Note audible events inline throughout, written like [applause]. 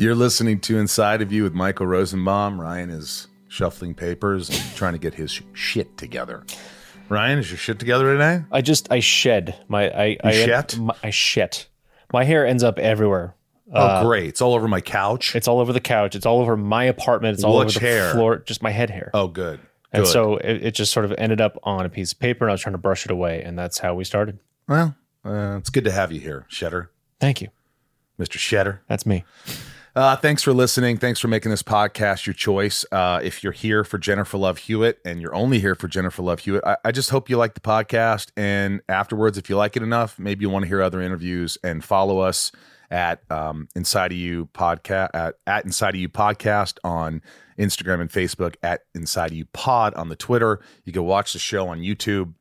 You're listening to Inside of You with Michael Rosenbaum. Ryan is shuffling papers and [laughs] trying to get his sh- shit together. Ryan, is your shit together today? I just I shed my I I, shed? my, I shed. My hair ends up everywhere. oh, great. It's all over my couch. It's all over the couch. It's all over my apartment. It's all Which over the hair? floor. Just my head hair. oh, good. and Good. so it, it just sort of ended up on a piece of paper, and I was trying to brush it away, and that's how we started. well, uh, it's good to have you here, Shedder, Thank you. Mr. Shedder. That's me. Uh, thanks for listening. Thanks for making this podcast your choice. Uh, if you're here for Jennifer Love Hewitt and you're only here for Jennifer Love Hewitt, I, I just hope you like the podcast. And afterwards, if you like it enough, maybe you want to hear other interviews and follow us at um, Inside of You podcast at, at Inside of You podcast on Instagram and Facebook at Inside of You pod on the Twitter. You can watch the show on YouTube.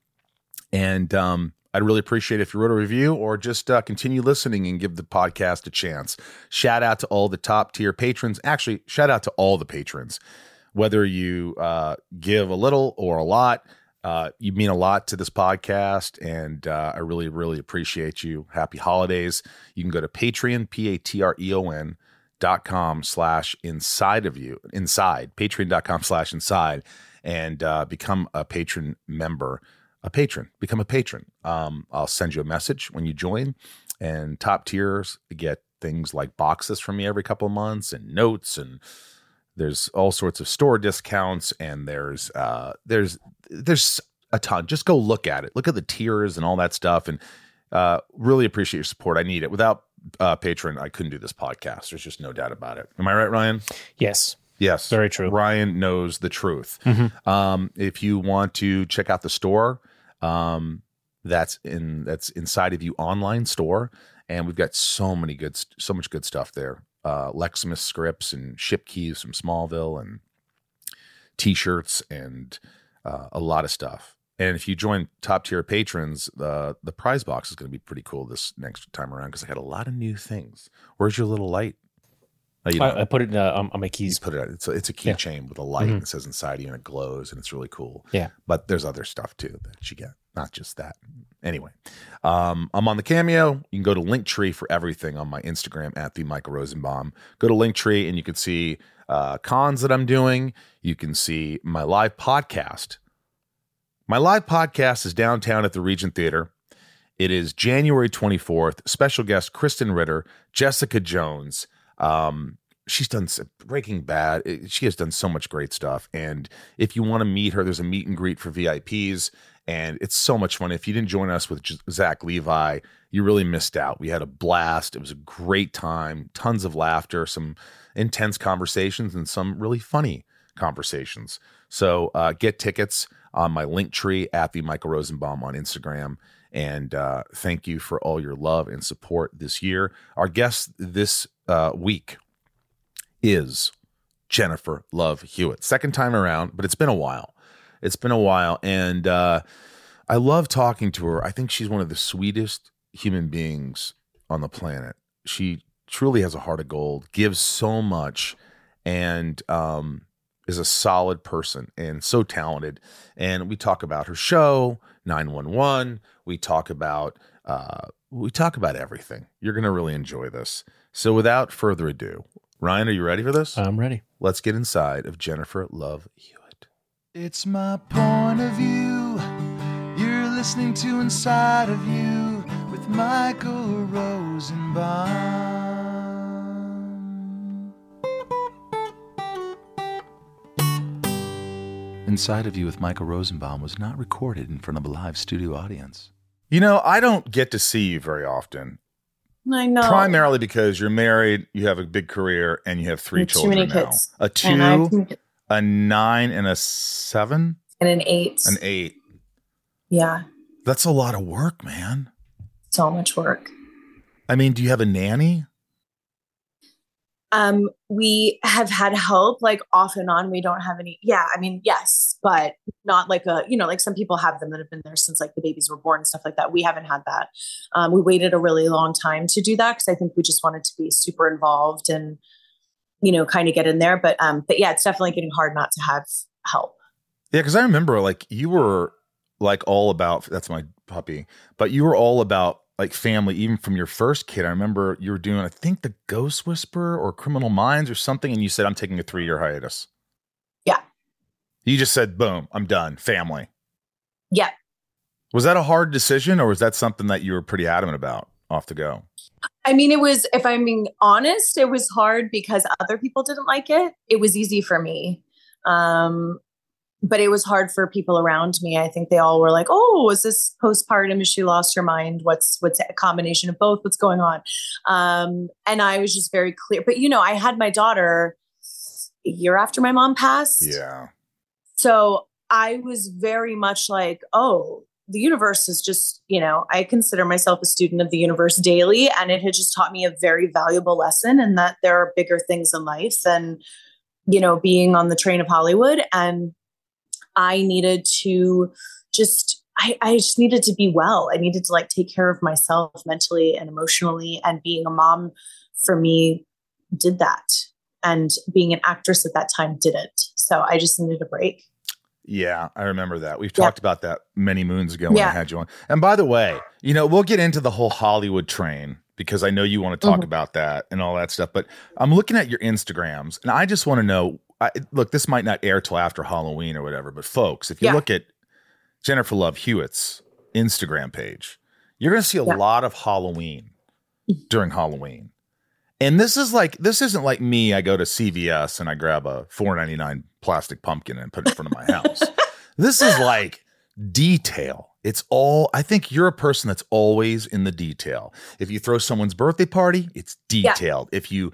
And um, I'd really appreciate if you wrote a review or just uh, continue listening and give the podcast a chance. Shout out to all the top tier patrons. Actually, shout out to all the patrons. Whether you uh, give a little or a lot, uh, you mean a lot to this podcast, and uh, I really, really appreciate you. Happy holidays. You can go to Patreon, P A T R E O N dot com slash inside of you inside patreon.com slash inside and uh, become a patron member a patron become a patron um, i'll send you a message when you join and top tiers get things like boxes from me every couple of months and notes and there's all sorts of store discounts and there's uh there's there's a ton just go look at it look at the tiers and all that stuff and uh really appreciate your support i need it without uh patron i couldn't do this podcast there's just no doubt about it am i right ryan Yes. Yes. Very true. Ryan knows the truth. Mhm. Um, if you want to check out the store, um, that's in that's inside of you online store, and we've got so many good, so much good stuff there. Uh, Lexmas scripts and ship keys from Smallville and t-shirts and uh, a lot of stuff. And if you join top tier patrons, the the prize box is going to be pretty cool this next time around because I got a lot of new things. Where's your little light? Oh, you don't. I, I put it uh, on, on my keys. put it. It's a, it's a Yeah. with a light Mhm. that says inside you and it glows and it's really cool. Yeah. But there's other stuff too that you get, not just that. Anyway, um, I'm on the Cameo. You can go to Linktree for everything on my Instagram at the Michael Rosenbaum. Go to Linktree and you can see uh, cons that I'm doing. You can see my live podcast. My live podcast is downtown at the Regent Theater. It is January 24th. Special guest Krysten Ritter, Jessica Jones. Um, she's done Breaking Bad. She has done so much great stuff. And if you want to meet her, there's a meet and greet for VIPs. And it's so much fun. If you didn't join us with Zach Levi, you really missed out. We had a blast. It was a great time, tons of laughter, some intense conversations, and some really funny conversations. So uh, get tickets on my link tree at the Michael Rosenbaum on Instagram. And uh, thank you for all your love and support this year. Our guest this uh, week is Jennifer Love Hewitt. Second time around, but it's been a while. It's been a while. And uh, I love talking to her. I think she's one of the sweetest human beings on the planet. She truly has a heart of gold, gives so much, and um, is a solid person and so talented. And we talk about her show, 911. We talk about uh, we talk about everything. You're gonna really enjoy this. So without further ado, Ryan, are you ready for this? I'm ready. Let's get inside of Jennifer Love Hewitt. It's my point of view. You're listening to Inside of You with Michael Rosenbaum. Inside of You with Michael Rosenbaum was not recorded in front of a live studio audience. You know, I don't get to see you very often. I know. Primarily because you're married, you have a big career, and you have three And too children many now. kids. A two, And, a nine, and a seven, and an eight. an eight. Yeah, That's a lot of work, man. so much work. I mean, do you have a nanny? Um, we have had help like off and on. We don't have any. Yeah, I mean, yes, but not like a you know like some people have them that have been there since like the babies were born and stuff like that. We haven't had that. Um, we waited a really long time to do that because I think we just wanted to be super involved and you know kind of get in there. But um, but yeah, it's definitely getting hard not to have help. Yeah, because I remember like you were like all about that's my puppy, but you were all about like family even from your first kid. I remember you were doing I think the Ghost Whisperer or Criminal Minds or something, and you said I'm taking a three year hiatus. Yeah. You just said boom, I'm done. Family. Yeah. Was that a hard decision, or was that something that you were pretty adamant about off the go? I mean, it was, if I'm being honest, it was hard because other people didn't like it. It was easy for me. Um, but it was hard for people around me. I think they all were like, "Oh, is this postpartum? Is she lost her mind? What's what's a combination of both? What's going on?" Um, and I was just very clear. But you know, I had my daughter a year after my mom passed. Yeah. So I was very much like, "Oh, the universe is just, you know, I consider myself a student of the universe daily, and it had just taught me a very valuable lesson, and that there are bigger things in life than, you know, being on the train of Hollywood. And I needed to just, I, I just needed to be well. I needed to like take care of myself mentally and emotionally, and being a mom for me did that. And being an actress at that time didn't. So I just needed a break. Yeah, I remember that. We've Yeah. talked about that many moons ago when I had you on. And by the way, you know, we'll get into the whole Hollywood train because I know you want to talk Mhm. about that and all that stuff. But I'm looking at your Instagrams and I just want to know I, look, this might not air till after Halloween or whatever, but folks, if you Yeah. look at Jennifer Love Hewitt's Instagram page, you're going to see a Yeah. lot of Halloween mm. during Halloween. And this is like this isn't like me. I go to CVS and I grab a four ninety nine plastic pumpkin and put it in front of my house. [laughs] this is like detail. It's all. I think you're a person that's always in the detail. If you throw someone's birthday party, it's detailed. If you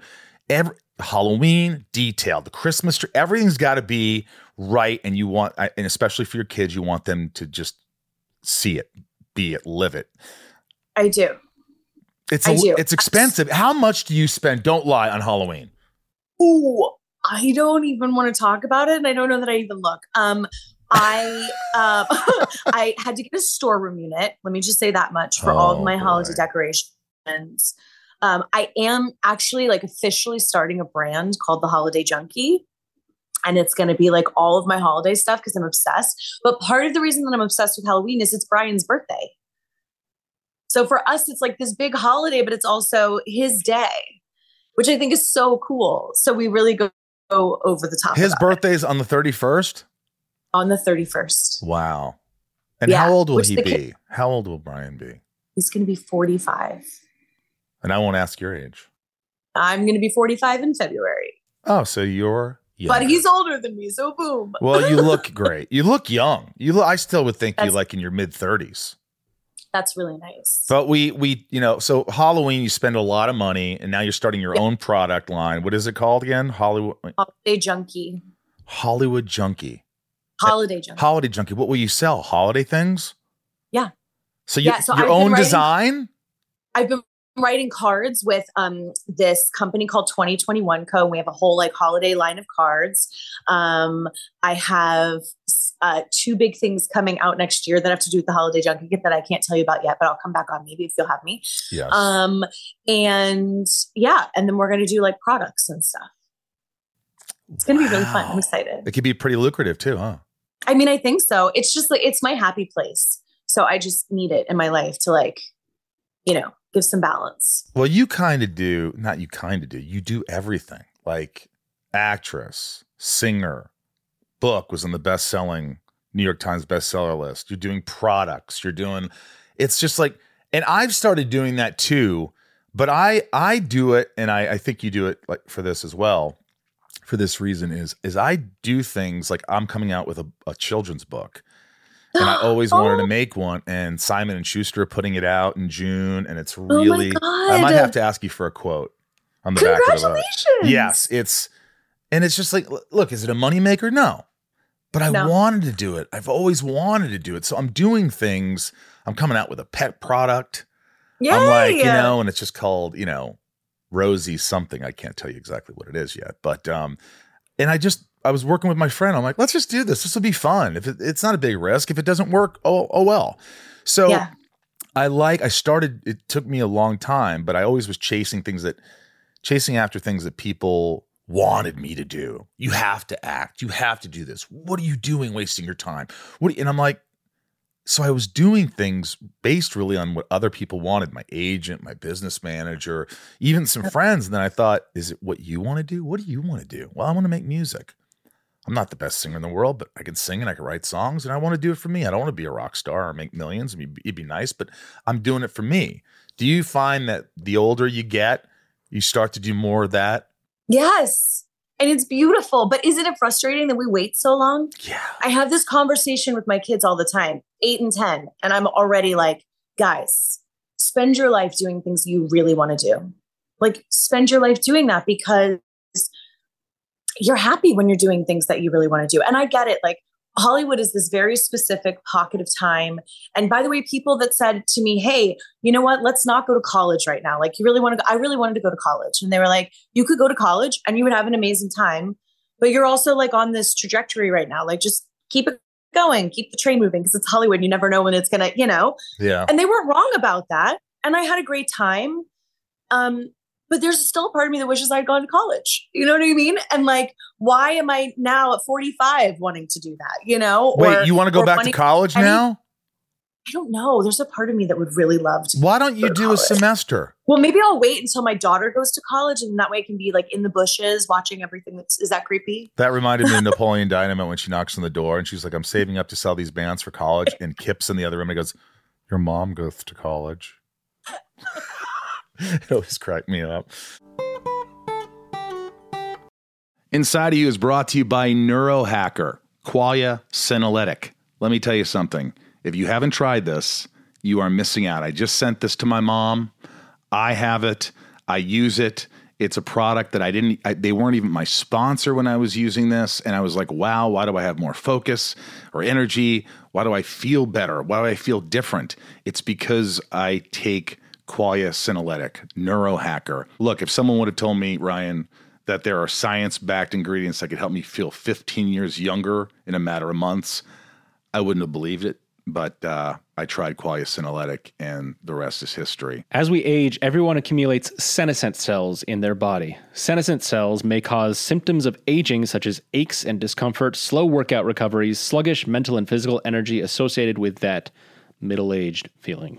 ever Halloween detail, the Christmas tree, everything's got to be right. And you want, and especially for your kids, you want them to just see it, be it, live it. I do. It's I a, do. it's expensive. How much do you spend? Don't lie on Halloween. Ooh, I don't even want to talk about it, and I don't know that I even look. Um, I [laughs] um, [laughs] I had to get a storeroom unit. Let me just say that much for all of Oh, my holiday decorations. Um, I am actually like officially starting a brand called the Holiday Junkie. And it's going to be like all of my holiday stuff because I'm obsessed. But part of the reason that I'm obsessed with Halloween is it's Brian's birthday. So for us, it's like this big holiday, but it's also his day, which I think is so cool. So we really go, go over the top. His about it birthday's on the 31st. on the 31st. Wow. And Yeah, how old will he be? kid- how old will Brian be? He's going to be 45. And I won't ask your age. I'm going to be 45 in February, Oh, so you're but he's older than me. So boom. Well, you look [laughs] great. You look young. You look, I still would think you like in your mid 30s. That's really nice. But we we you know, so Halloween you spend a lot of money and now you're starting your Yeah. own product line. What is it called again? Hollywood uh, Holiday junkie. Hollywood Junkie. Holiday junkie. Holiday Junkie. What will you sell? Holiday things? Yeah. So you, Yeah, so your I've own writing- design? I've been writing cards with um this company called 2021 Co. And we have a whole like holiday line of cards. Um, I have uh, two big things coming out next year that have to do with the holiday junkie gift that I can't tell you about yet, but I'll come back on maybe if you'll have me. Yes. Um, and yeah, and then we're gonna do like products and stuff. It's gonna be really fun. I'm excited. It could be pretty lucrative too, huh? I mean, I think so. It's just like it's my happy place. So I just need it in my life to like, you know, give some balance. Well, you kind of do, not you kind of do, you do everything. Like actress, singer, book was on the best selling New York Times bestseller list. You're doing products, you're doing it's just like and I've started doing that too, but I I do it and I, I think you do it like for this as well. For this reason is is I do things like I'm coming out with a, a children's book and I always wanted to [gasps] Oh. make one. And Simon and Schuster are putting it out in June, and it's Oh really. I might have to ask you for a quote on the back of the. Congratulations. Yes, it's and it's just like, look, is it a moneymaker? No, but I No. wanted to do it. I've always wanted to do it, so I'm doing things. I'm coming out with a pet product. Yay. I'm like, you know, and it's just called, you know, Rosie something. I can't tell you exactly what it is yet, but um, and I just I was working with my friend. I'm like, let's just do this. This will be fun. If it, it's not a big risk, if it doesn't work, oh oh well. So Yeah. I like. I started. It took me a long time, but I always was chasing things that, chasing after things that people wanted me to do. You have to act. You have to do this. What are you doing, wasting your time? What? you- and I'm like, so I was doing things based really on what other people wanted my agent, my business manager, even some friends. And then I thought, is it what you want to do? What do you want to do? Well, I want to make music. I'm not the best singer in the world, but I can sing and I can write songs and I want to do it for me. I don't want to be a rock star or make millions. I mean, it'd be nice, but I'm doing it for me. Do you find that the older you get, you start to do more of that? Yes. And it's beautiful. But isn't it frustrating that we wait so long? Yeah. I have this conversation with my kids all the time, eight and 10, and I'm already like, guys, spend your life doing things you really want to do. Like, spend your life doing that because you're happy when you're doing things that you really want to do. And I get it. Like, Hollywood is this very specific pocket of time. And by the way, people that said to me, Hey, you know what? Let's not go to college right now. Like, you really want to go? I really wanted to go to college. And they were like, You could go to college and you would have an amazing time. But you're also like on this trajectory right now. Like, just keep it going, keep the train moving because it's Hollywood. You never know when it's going to, you know? Yeah. And they weren't wrong about that. And I had a great time. Um, but there's still a part of me that wishes I'd gone to college. You know what I mean? And like, why am I now at 45 wanting to do that? You know? Wait, Or- you want to go back to college I mean- now? I don't know. There's a part of me that would really love to. Why don't you do a semester? Well, maybe I'll wait until my daughter goes to college, and that way I can be like in the bushes watching everything. That's is that creepy? That reminded me of [laughs] Napoleon Dynamite when she knocks on the door and she's like, I'm saving up to sell these bands for college. And Kip's in the other room and he goes, Your mom goes to college. [laughs] [laughs] it always cracked me up. Inside of You is brought to you by Neurohacker, Qualia Senolytic. Let me tell you something. If you haven't tried this, you are missing out. I just sent this to my mom. I have it. I use it. It's a product that I didn't, I, they weren't even my sponsor when I was using this. And I was like, wow, why do I have more focus or energy? Why do I feel better? Why do I feel different? It's because I take Qualia Senolytic, Neurohacker. Look, if someone would have told me, Ryan, that there are science backed ingredients that could help me feel 15 years younger in a matter of months, I wouldn't have believed it. But uh, I tried Qualia Senolytic, and the rest is history. As we age, everyone accumulates senescent cells in their body. Senescent cells may cause symptoms of aging, such as aches and discomfort, slow workout recoveries, sluggish mental and physical energy associated with that middle aged feeling.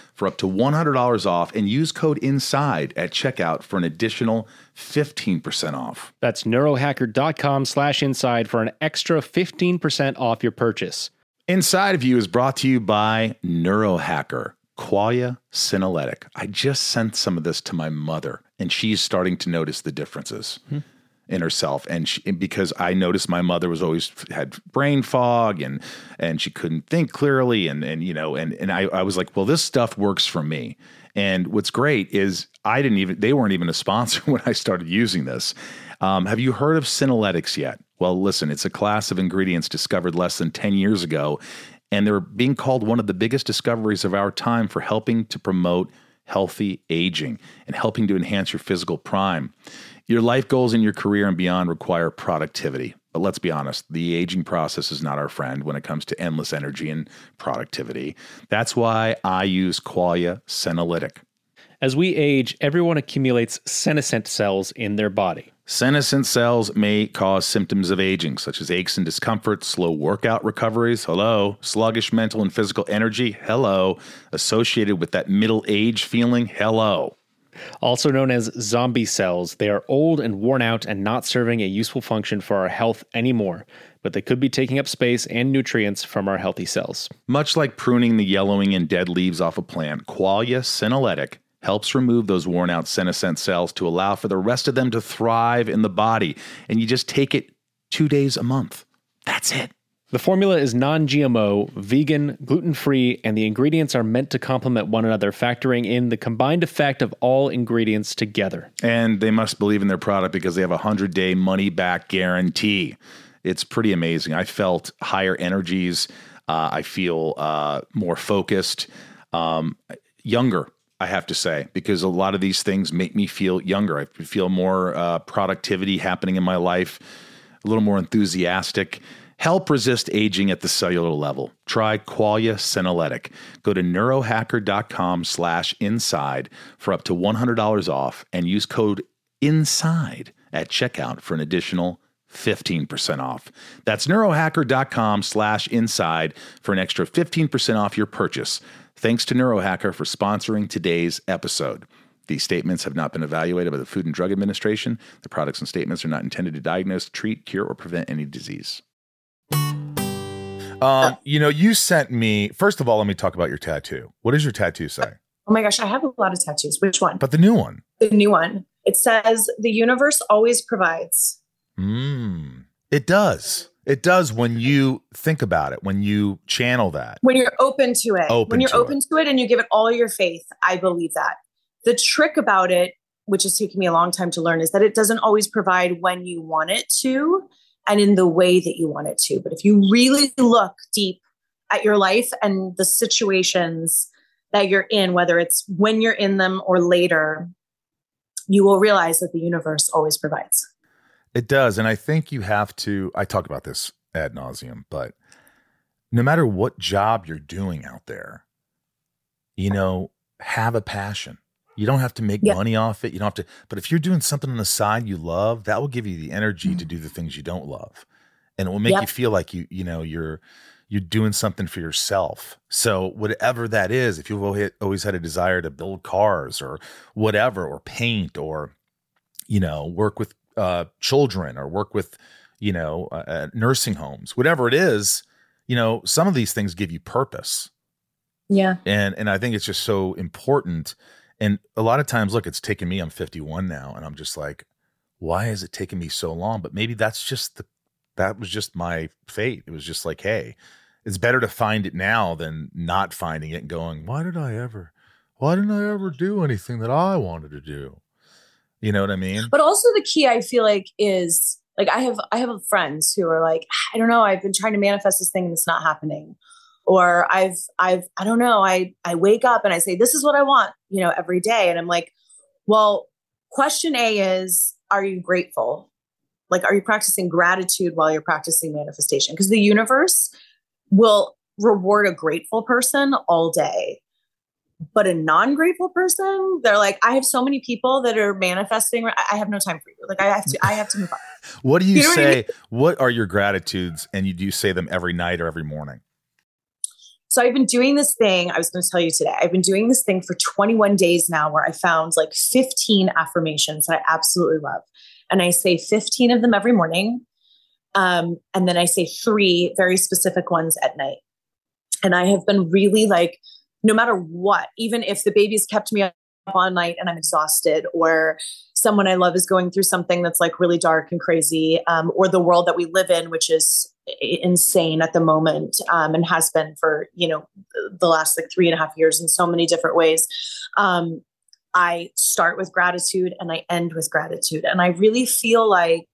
for up to $100 off and use code INSIDE at checkout for an additional 15% off. That's neurohacker.com slash inside for an extra 15% off your purchase. Inside of You is brought to you by Neurohacker, Qualia Senolytic. I just sent some of this to my mother, and she's starting to notice the differences hmm. In herself. And she, because I noticed my mother was always had brain fog and and she couldn't think clearly, and and you know, and and I, I was like, well, this stuff works for me. And what's great is I didn't even they weren't even a [laughs] sponsor when I started using this. Um, have you heard of Senolytics yet? Well, listen, it's a class of ingredients discovered less than 10 years ago, and they're being called one of the biggest discoveries of our time for helping to promote healthy aging and helping to enhance your physical prime. Your life goals in your career and beyond require productivity. But let's be honest, the aging process is not our friend when it comes to endless energy and productivity. That's why I use Qualia Senolytic. As we age, everyone accumulates senescent cells in their body. Senescent cells may cause symptoms of aging, such as aches and discomfort, slow workout recoveries, hello, sluggish mental and physical energy, hello, associated with that middle age feeling, hello. Also known as zombie cells, they are old and worn out and not serving a useful function for our health anymore, but they could be taking up space and nutrients from our healthy cells. Much like pruning the yellowing and dead leaves off a plant, Qualia Senolytic helps remove those worn out senescent cells to allow for the rest of them to thrive in the body. And you just take it two days a month. That's it. The formula is non GMO, vegan, gluten free, and the ingredients are meant to complement one another, factoring in the combined effect of all ingredients together. And they must believe in their product because they have a 100 day money back guarantee. It's pretty amazing. I felt higher energies. Uh, I feel uh, more focused, um, younger. I have to say, because a lot of these things make me feel younger. I feel more uh, productivity happening in my life, a little more enthusiastic. Help resist aging at the cellular level. Try Qualia Senolytic. Go to neurohacker.com slash inside for up to $100 off and use code INSIDE at checkout for an additional 15% off. That's neurohacker.com slash inside for an extra 15% off your purchase. Thanks to Neurohacker for sponsoring today's episode. These statements have not been evaluated by the Food and Drug Administration. The products and statements are not intended to diagnose, treat, cure, or prevent any disease. Um, you know, you sent me. First of all, let me talk about your tattoo. What does your tattoo say? Oh my gosh, I have a lot of tattoos. Which one? But the new one. The new one. It says the universe always provides. Mm, it does. It does when you think about it, when you channel that. When you're open to it. Open when you're to open it. to it and you give it all your faith, I believe that. The trick about it, which has taken me a long time to learn, is that it doesn't always provide when you want it to and in the way that you want it to. But if you really look deep at your life and the situations that you're in, whether it's when you're in them or later, you will realize that the universe always provides. It does. And I think you have to, I talk about this ad nauseum, but no matter what job you're doing out there, you know, have a passion. You don't have to make Yeah. money off it. You don't have to, but if you're doing something on the side you love, that will give you the energy to do the things you don't love. And it will make Yep. you feel like you, you know, you're, you're doing something for yourself. So whatever that is, if you've always always had a desire to build cars or whatever, or paint or, you know, work with uh, children or work with, you know, uh, uh, nursing homes, whatever it is, you know, some of these things give you purpose Yeah. and and I think it's just so important. And a lot of times, look, it's taken me. I'm 51 now, and I'm just like, why has it taken me so long? But maybe that's just the that was just my fate. It was just like, hey, it's better to find it now than not finding it and going, why did I ever, why didn't I ever do anything that I wanted to do? You know what I mean? But also the key I feel like is like I have I have friends who are like, I don't know, I've been trying to manifest this thing and it's not happening. Or I've I've I don't know, I I wake up and I say, This is what I want, you know, every day. And I'm like, well, question A is, are you grateful? Like, are you practicing gratitude while you're practicing manifestation? Because the universe will reward a grateful person all day. But a non-grateful person, they're like, I have so many people that are manifesting. I have no time for you. Like, I have to, I have to move on. [laughs] What do you, You know what I say? mean? What are your gratitudes? And you do you say them every night or every morning? So I've been doing this thing. I was going to tell you today. I've been doing this thing for 21 days now, where I found like 15 affirmations that I absolutely love, and I say 15 of them every morning, um, and then I say three very specific ones at night. And I have been really like, no matter what, even if the baby's kept me up all night and I'm exhausted, or someone I love is going through something that's like really dark and crazy, um, or the world that we live in, which is insane at the moment um, and has been for you know the last like three and a half years in so many different ways. Um, I start with gratitude and I end with gratitude, and I really feel like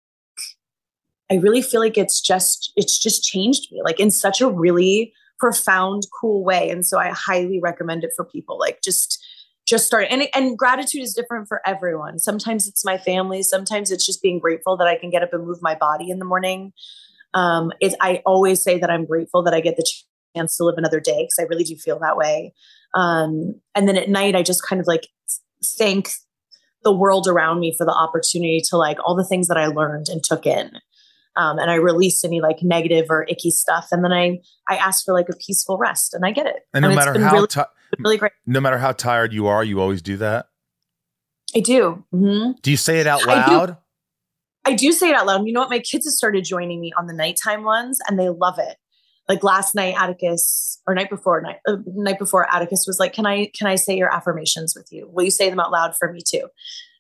I really feel like it's just it's just changed me like in such a really profound cool way and so I highly recommend it for people like just just started. And, and gratitude is different for everyone. Sometimes it's my family. Sometimes it's just being grateful that i can get up and move my body in the morning. Um it, i always say that i'm grateful that i get the chance to live another day because i really do feel that way. Um and then at night i just kind of like thank the world around me for the opportunity to like all the things that i learned and took in. Um, and I release any like negative or icky stuff, and then I I ask for like a peaceful rest, and I get it. And no and matter how really, ti- [laughs] really great, no matter how tired you are, you always do that. I do. Mm-hmm. Do you say it out I do. loud? I do say it out loud. You know what? My kids have started joining me on the nighttime ones, and they love it. Like last night, Atticus, or night before, night uh, night before, Atticus was like, "Can I can I say your affirmations with you? Will you say them out loud for me too?"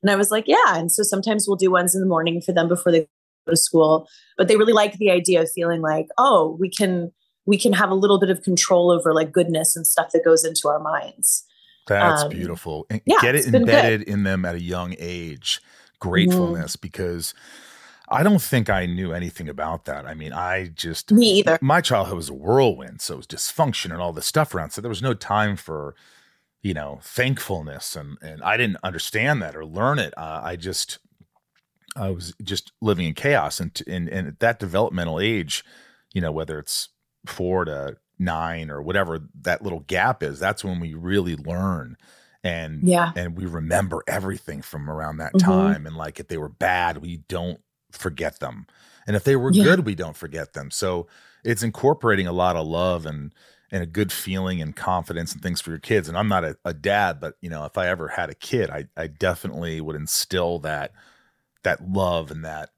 And I was like, "Yeah." And so sometimes we'll do ones in the morning for them before they go to school. But they really like the idea of feeling like, "Oh, we can we can have a little bit of control over like goodness and stuff that goes into our minds." That's Um, beautiful. And yeah, get it good. embedded in them at a young age. Gratefulness, because I don't think I knew anything about that. I mean, I just Me either. my childhood was a whirlwind, so it was dysfunction and all this stuff around. So there was no time for, you know, thankfulness, and and I didn't understand that or learn it. Uh, I just, I was just living in chaos, and and and at that developmental age, you know, whether it's four to nine or whatever that little gap is, that's when we really learn. And Yeah. and we remember everything from around that Mhm. time. And like if they were bad, we don't forget them. And if they were Yeah. good, we don't forget them. So it's incorporating a lot of love and and a good feeling and confidence and things for your kids. And I'm not a, a dad, but you know, if I ever had a kid, I I definitely would instill that that love and that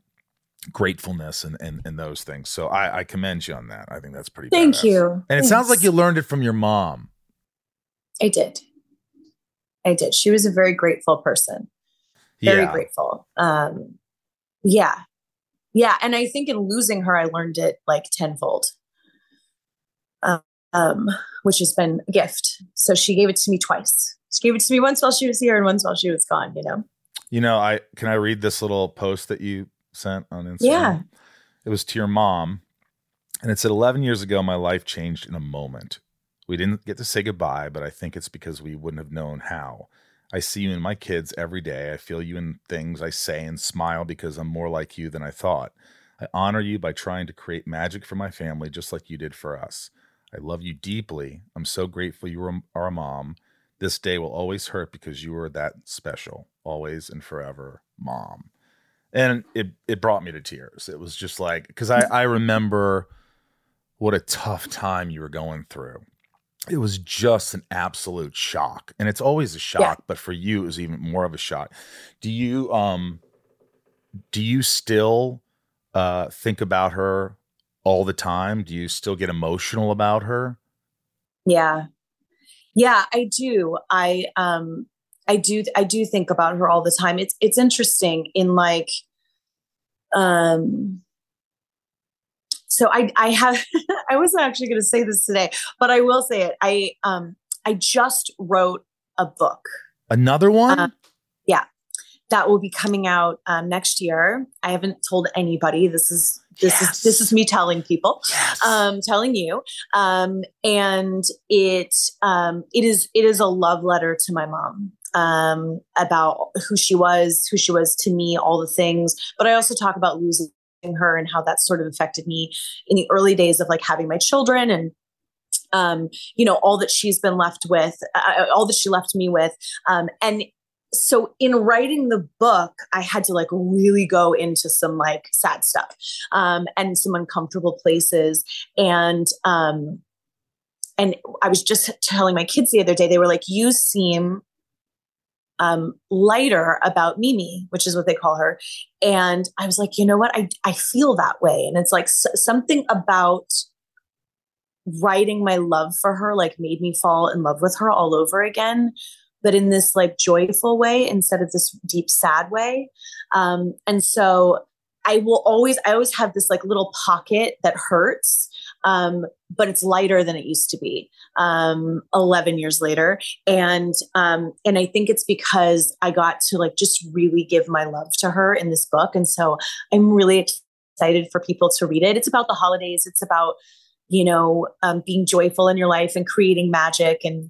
gratefulness and and, and those things. So I, I commend you on that. I think that's pretty Thank badass. you. And it sounds like you learned it from your mom. I did. I did. She was a very grateful person. Very yeah. grateful. Um, yeah. Yeah. And I think in losing her, I learned it like tenfold, um, which has been a gift. So she gave it to me twice. She gave it to me once while she was here and once while she was gone, you know? You know, I can I read this little post that you sent on Instagram? Yeah. It was to your mom, and it said, 11 years ago, my life changed in a moment. We didn't get to say goodbye, but I think it's because we wouldn't have known how. I see you in my kids every day. I feel you in things I say and smile because I'm more like you than I thought. I honor you by trying to create magic for my family just like you did for us. I love you deeply. I'm so grateful you are are a mom. This day will always hurt because you are that special, always and forever, mom. And it it brought me to tears. It was just like because I I remember what a tough time you were going through. It was just an absolute shock, and it's always a shock. But for you, it was even more of a shock. Do you um do you still uh think about her all the time? Do you still get emotional about her? Yeah. Yeah, I do. I um I do I do think about her all the time. It's it's interesting in like um so I I have [laughs] I wasn't actually going to say this today, but I will say it. I um I just wrote a book Another one? Uh, that will be coming out um, next year. I haven't told anybody. This is this is this is me telling people yes. um, telling you. Um, and it um, it is it is a love letter to my mom um, about who she was, who she was to me, all the things. But I also talk about losing her and how that sort of affected me in the early days of like having my children and um, you know all that she's been left with, uh, all that she left me with, um, and so in writing the book i had to like really go into some like sad stuff um, and some uncomfortable places and um, and i was just telling my kids the other day they were like you seem um, lighter about mimi which is what they call her. And i was like you know what? I, I feel that way. And it's like s- something about writing my love for her like made me fall in love with her all over again but in this like joyful way instead of this deep sad way. Um, and so i will always i always have this like little pocket that hurts um, but it's lighter than it used to be um, 11 years later. And um, and i think it's because i got to like just really give my love to her in this book. And so i'm really excited for people to read it. It's about the holidays. It's about you know um, being joyful in your life and creating magic and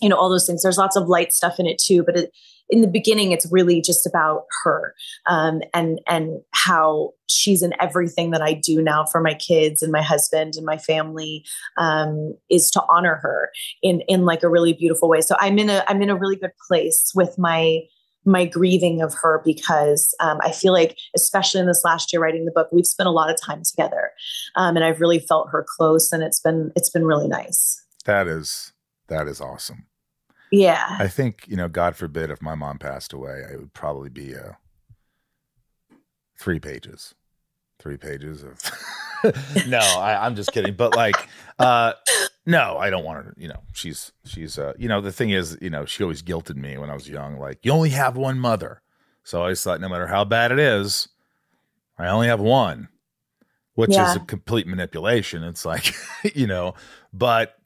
you know, all those things. There's lots of light stuff in it too, but it, in the beginning, it's really just about her um, and and how she's in everything that I do now for my kids and my husband and my family um, is to honor her in in like a really beautiful way. So I'm in a I'm in a really good place with my my grieving of her because um, I feel like, especially in this last year writing the book, we've spent a lot of time together, um, and I've really felt her close, and it's been it's been really nice. That is that is awesome. Yeah. I think, you know, God forbid if my mom passed away, it would probably be uh, three pages. Three pages of [laughs] no, I, am just kidding. But like, uh, no, I don't want her. You know, she's she's uh, you know, the thing is, you know, she always guilted me when I was young. Like, you only have one mother, so I always thought, no matter how bad it is, I only have one, which yeah. is a complete manipulation. It's like, [laughs] you know, but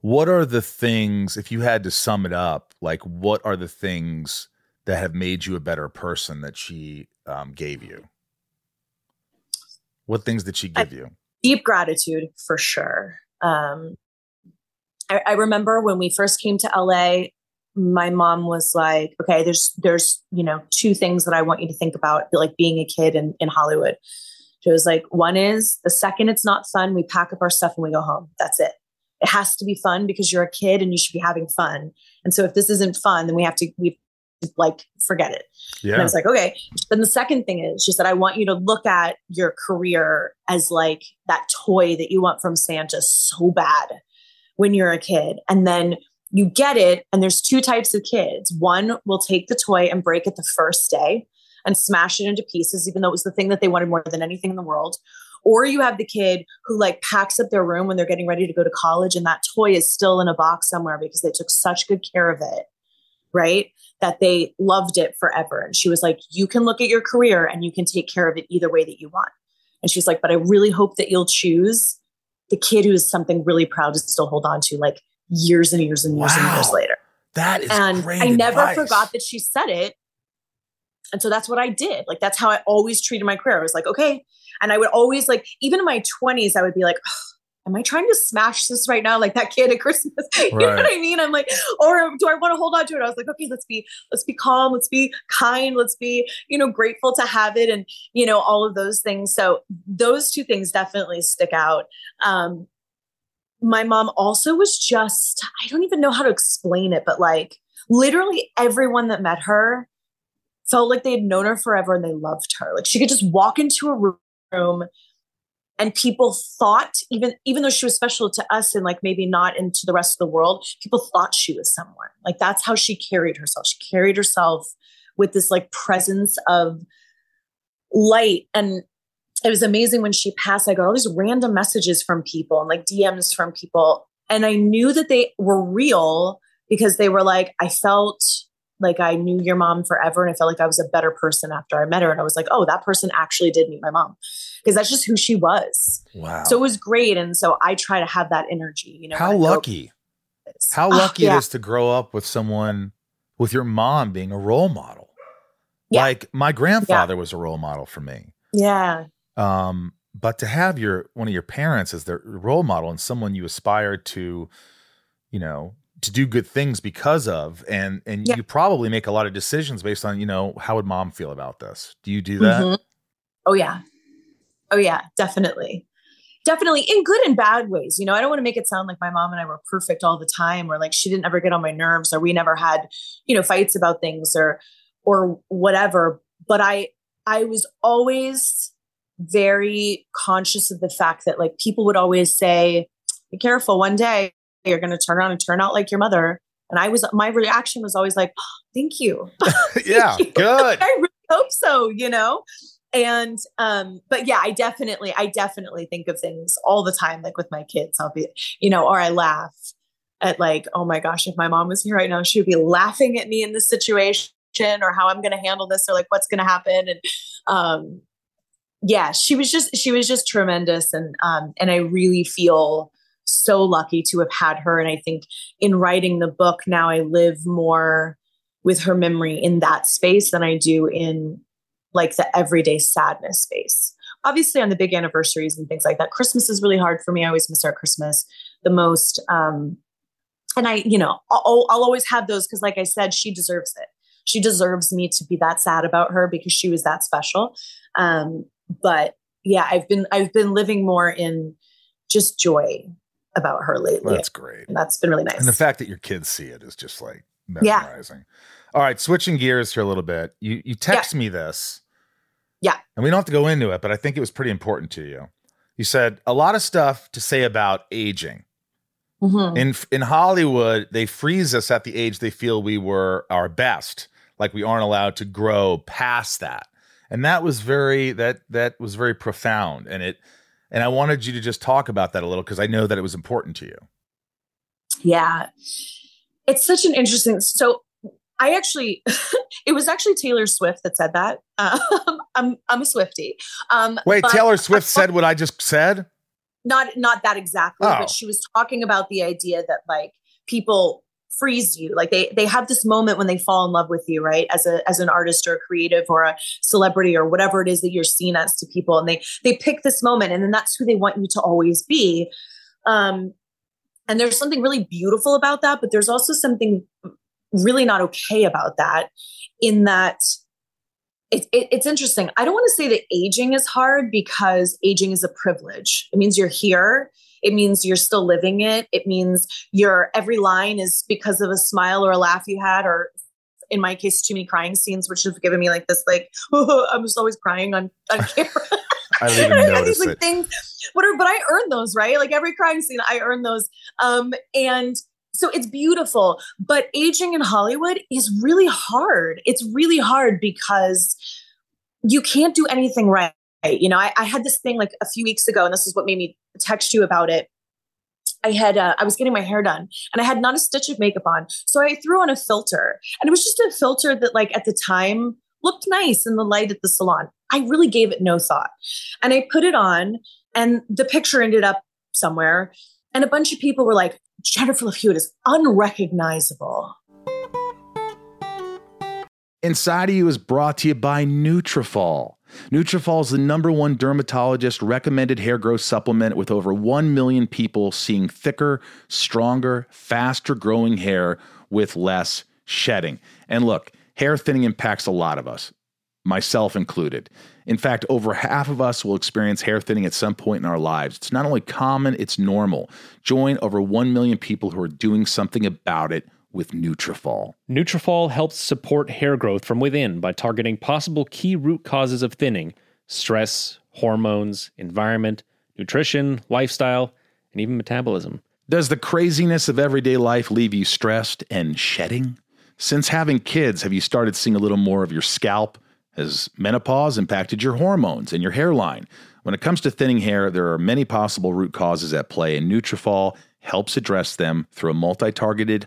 what are the things if you had to sum it up like what are the things that have made you a better person that she um, gave you? What things did she give I, you? deep gratitude for sure. Um, I, I remember when we first came to la my mom was like okay there's there's you know two things that i want you to think about like being a kid in, in hollywood. She was like one is the second it's not fun we pack up our stuff and we go home. That's it it has to be fun because you're a kid and you should be having fun. And so if this isn't fun, then we have to we like forget it. Yeah. And I was like, okay. Then the second thing is she said, I want you to look at your career as like that toy that you want from Santa so bad when you're a kid. And then you get it. And there's two types of kids. One will take the toy and break it the first day and smash it into pieces, even though it was the thing that they wanted more than anything in the world. Or you have the kid who like packs up their room when they're getting ready to go to college and that toy is still in a box somewhere because they took such good care of it. Right. That they loved it forever. And she was like, You can look at your career and you can take care of it either way that you want. And she's like, But I really hope that you'll choose the kid who is something really proud to still hold on to, like years and years and years wow. and years later. That is and I never advice. forgot that she said it. And so that's what I did. Like that's how I always treated my career. I was like, okay, and I would always like, even in my 20s, I would be like, am I trying to smash this right now? Like that kid at Christmas. [laughs] you right. know what I mean? I'm like, or do I want to hold on to it? I was like, okay, let's be, let's be calm. Let's be kind. Let's be, you know, grateful to have it. And, you know, all of those things. So those two things definitely stick out. Um, my mom also was just, I don't even know how to explain it, but like literally everyone that met her felt like they had known her forever and they loved her. Like she could just walk into a room and people thought even even though she was special to us and like maybe not into the rest of the world people thought she was someone. Like that's how she carried herself. She carried herself with this like presence of light. And it was amazing when she passed i got all these random messages from people and like dms from people. And i knew that they were real because they were like i felt like I knew your mom forever and I felt like I was a better person after I met her. And I was like, oh, that person actually did meet my mom because that's just who she was. Wow. So it was great. And so I try to have that energy, you know. How lucky. How ah, lucky yeah. it is to grow up with someone with your mom being a role model. Yeah. Like my grandfather yeah. was a role model for me. Yeah. Um, but to have your one of your parents as their role model and someone you aspire to, you know, to do good things because of and and yeah. you probably make a lot of decisions based on you know how would mom feel about this do you do that mm-hmm. oh yeah oh yeah definitely definitely in good and bad ways you know i don't want to make it sound like my mom and i were perfect all the time or like she didn't ever get on my nerves or we never had you know fights about things or or whatever but i i was always very conscious of the fact that like people would always say be careful one day you're going to turn around and turn out like your mother. And I was, my reaction was always like, oh, [gasps] thank you. [laughs] thank [laughs] yeah, you. good. [laughs] I really hope so, you know? And, um, but yeah, I definitely, I definitely think of things all the time, like with my kids, I'll be, you know, or I laugh at like, oh my gosh, if my mom was here right now, she would be laughing at me in this situation or how I'm going to handle this or like what's going to happen. And, um, yeah, she was just, she was just tremendous. And, um, and I really feel, so lucky to have had her. And I think in writing the book, now I live more with her memory in that space than I do in like the everyday sadness space. Obviously, on the big anniversaries and things like that, Christmas is really hard for me. I always miss our Christmas the most. Um, and I, you know, I'll, I'll always have those because, like I said, she deserves it. She deserves me to be that sad about her because she was that special. Um, but yeah, I've been I've been living more in just joy about her lately. That's great. And that's been really nice. And the fact that your kids see it is just like mesmerizing. Yeah. All right, switching gears here a little bit. You you text yeah. me this. Yeah. And we don't have to go into it, but I think it was pretty important to you. You said a lot of stuff to say about aging. Mm-hmm. In in Hollywood, they freeze us at the age they feel we were our best, like we aren't allowed to grow past that. And that was very that that was very profound and it and I wanted you to just talk about that a little because I know that it was important to you. Yeah. It's such an interesting so I actually, [laughs] it was actually Taylor Swift that said that. [laughs] Um, I'm I'm a Swiftie. Um, Wait, Taylor Swift said what I just said. Not not that exactly, oh. but she was talking about the idea that like people freeze you, like they they have this moment when they fall in love with you, right? As a as an artist or a creative or a celebrity or whatever it is that you're seen as to people, and they they pick this moment, and then that's who they want you to always be. Um, and there's something really beautiful about that, but there's also something really not okay about that in that it, it, it's interesting. I don't want to say that aging is hard because aging is a privilege. It means you're here. It means you're still living it. It means your every line is because of a smile or a laugh you had, or in my case, too many crying scenes, which have given me like this, like oh, [laughs] I'm just always crying on, on [laughs] camera. I didn't even [laughs] notice these, like, it. Things, whatever, but I earned those, right? Like every crying scene, I earned those. Um, and so it's beautiful but aging in hollywood is really hard it's really hard because you can't do anything right you know I, I, had this thing like a few weeks ago and this is what made me text you about it i had uh, i was getting my hair done and i had not a stitch of makeup on so i threw on a filter and it was just a filter that like at the time looked nice in the light at the salon i really gave it no thought and i put it on and the picture ended up somewhere and a bunch of people were like Jennifer Love is unrecognizable. Inside of You is brought to you by Nutrafol. Nutrafol is the number one dermatologist recommended hair growth supplement with over 1 million people seeing thicker, stronger, faster growing hair with less shedding. And look, hair thinning impacts a lot of us, myself included. In fact, over half of us will experience hair thinning at some point in our lives. It's not only common, it's normal. Join over 1 million people who are doing something about it with Nutrafol. Nutrafol helps support hair growth from within by targeting possible key root causes of thinning: stress, hormones, environment, nutrition, lifestyle, and even metabolism. Does the craziness of everyday life leave you stressed and shedding? Since having kids, have you started seeing a little more of your scalp? Has menopause impacted your hormones and your hairline? When it comes to thinning hair, there are many possible root causes at play, and Nutrafol helps address them through a multi-targeted,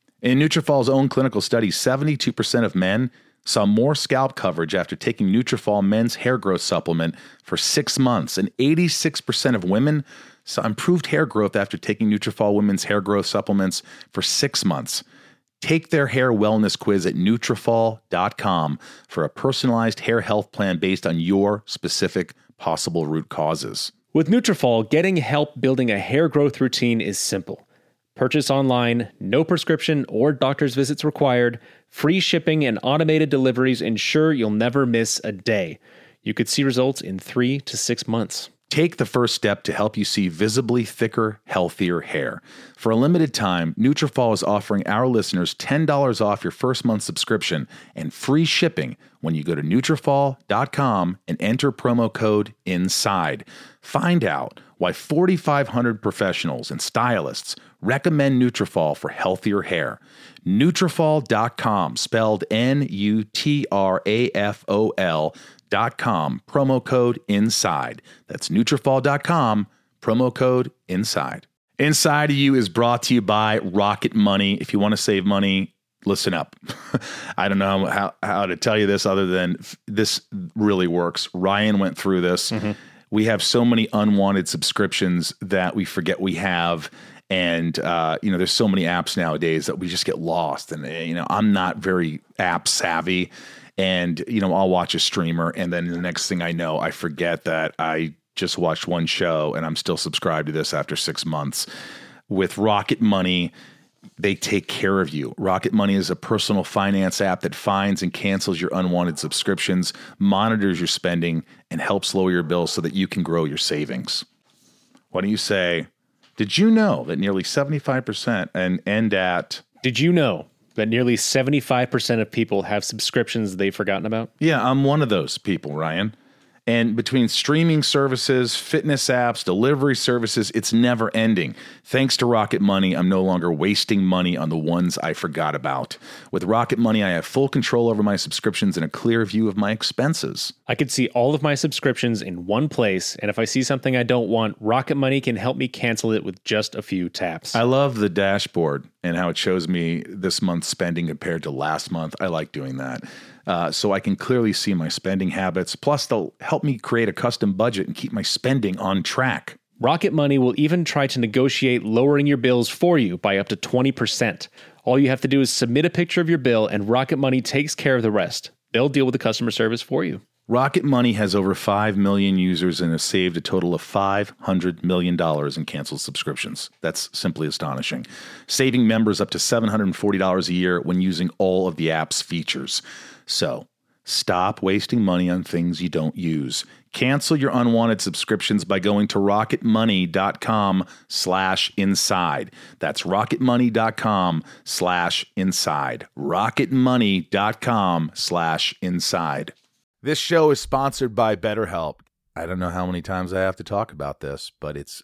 In Nutrafol's own clinical studies, 72% of men saw more scalp coverage after taking Nutrafol men's hair growth supplement for six months, and 86% of women saw improved hair growth after taking Nutrafol women's hair growth supplements for six months. Take their hair wellness quiz at Nutrafol.com for a personalized hair health plan based on your specific possible root causes. With Nutrafol, getting help building a hair growth routine is simple. Purchase online, no prescription or doctor's visits required. Free shipping and automated deliveries ensure you'll never miss a day. You could see results in three to six months. Take the first step to help you see visibly thicker, healthier hair. For a limited time, Nutrafol is offering our listeners $10 off your first month subscription and free shipping when you go to Nutrafol.com and enter promo code INSIDE. Find out why 4,500 professionals and stylists recommend Nutrafol for healthier hair. Nutrafol.com, spelled N-U-T-R-A-F-O-L dot com, promo code INSIDE. That's Nutrafol.com, promo code INSIDE. Inside of You is brought to you by Rocket Money. If you want to save money, listen up. [laughs] I don't know how, how to tell you this other than f- this really works. Ryan went through this. Mm-hmm. We have so many unwanted subscriptions that we forget we have. And, uh, you know, there's so many apps nowadays that we just get lost. And, uh, you know, I'm not very app savvy. And, you know, I'll watch a streamer. And then the next thing I know, I forget that I just watched one show and I'm still subscribed to this after six months. With Rocket Money, they take care of you. Rocket Money is a personal finance app that finds and cancels your unwanted subscriptions, monitors your spending, and helps lower your bills so that you can grow your savings. Why don't you say, did you know that nearly 75% and end at, Did you know that nearly 75% of people have subscriptions they've forgotten about? yeah, I'm one of those people, Ryan. And between streaming services, fitness apps, delivery services, it's never ending. Thanks to Rocket Money, I'm no longer wasting money on the ones I forgot about. With Rocket Money, I have full control over my subscriptions and a clear view of my expenses. I could see all of my subscriptions in one place, and if I see something I don't want, Rocket Money can help me cancel it with just a few taps. I love the dashboard and how it shows me this month's spending compared to last month. I like doing that. Uh, so I can clearly see my spending habits. Plus, they'll help me create a custom budget and keep my spending on track. Rocket Money will even try to negotiate lowering your bills for you by up to 20%. All you have to do is submit a picture of your bill, and Rocket Money takes care of the rest. They'll deal with the customer service for you. Rocket Money has over 5 million users and has saved a total of $500 million in canceled subscriptions. That's simply astonishing. Saving members up to $740 a year when using all of the app's features. So, stop wasting money on things you don't use. Cancel your unwanted subscriptions by going to rocketmoney.com slash inside. That's rocketmoney.com slash inside. rocketmoney.com slash inside. This show is sponsored by BetterHelp. I don't know how many times I have to talk about this, but it's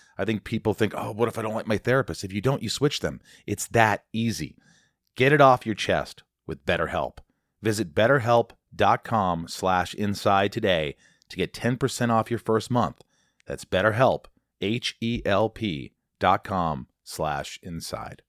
I think people think, oh, what if I don't like my therapist? If you don't, you switch them. It's that easy. Get it off your chest with BetterHelp. Visit betterhelp.com slash inside today to get 10% off your first month. That's betterhelp, H-E-L-P dot com slash inside.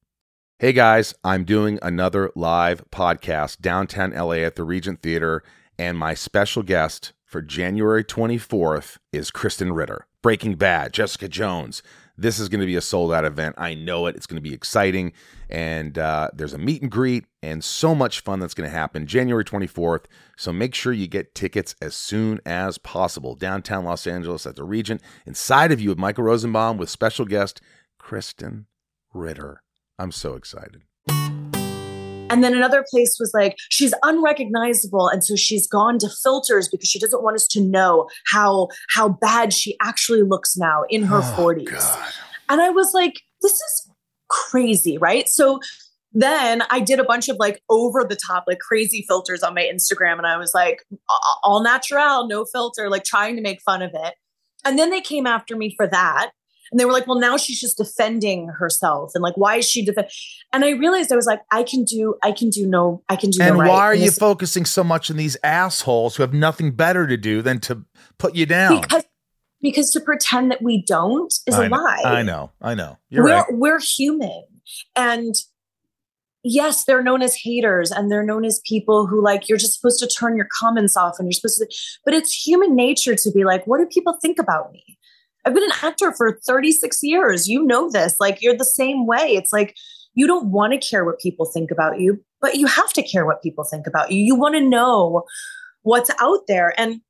Hey guys, I'm doing another live podcast downtown LA at the Regent Theater, and my special guest for January 24th is Krysten Ritter. Breaking Bad, Jessica Jones. This is going to be a sold out event. I know it. It's going to be exciting. And uh, there's a meet and greet and so much fun that's going to happen January 24th. So make sure you get tickets as soon as possible. Downtown Los Angeles at the Regent, inside of you with Michael Rosenbaum with special guest Krysten Ritter. I'm so excited. And then another place was like, she's unrecognizable. And so she's gone to filters because she doesn't want us to know how how bad she actually looks now in her Oh, 40s. God. And I was like, this is crazy, right? So then I did a bunch of like over the top, like crazy filters on my Instagram. And I was like, all natural, no filter, like trying to make fun of it. And then they came after me for that. And they were like, well, now she's just defending herself. And like, why is she defend? And I realized I was like, I can do, I can do no, I can do And no why are And you this- focusing so much on these assholes who have nothing better to do than to put you down? Because, because to pretend that we don't is I a know, lie. I know. I know. You're we're right. we're human and yes they're known as haters and they're known as people who like you're just supposed to turn your comments off and you're supposed to but it's human nature to be like what do people think about me i've been an actor for 36 years you know this like you're the same way it's like you don't want to care what people think about you but you have to care what people think about you you want to know what's out there and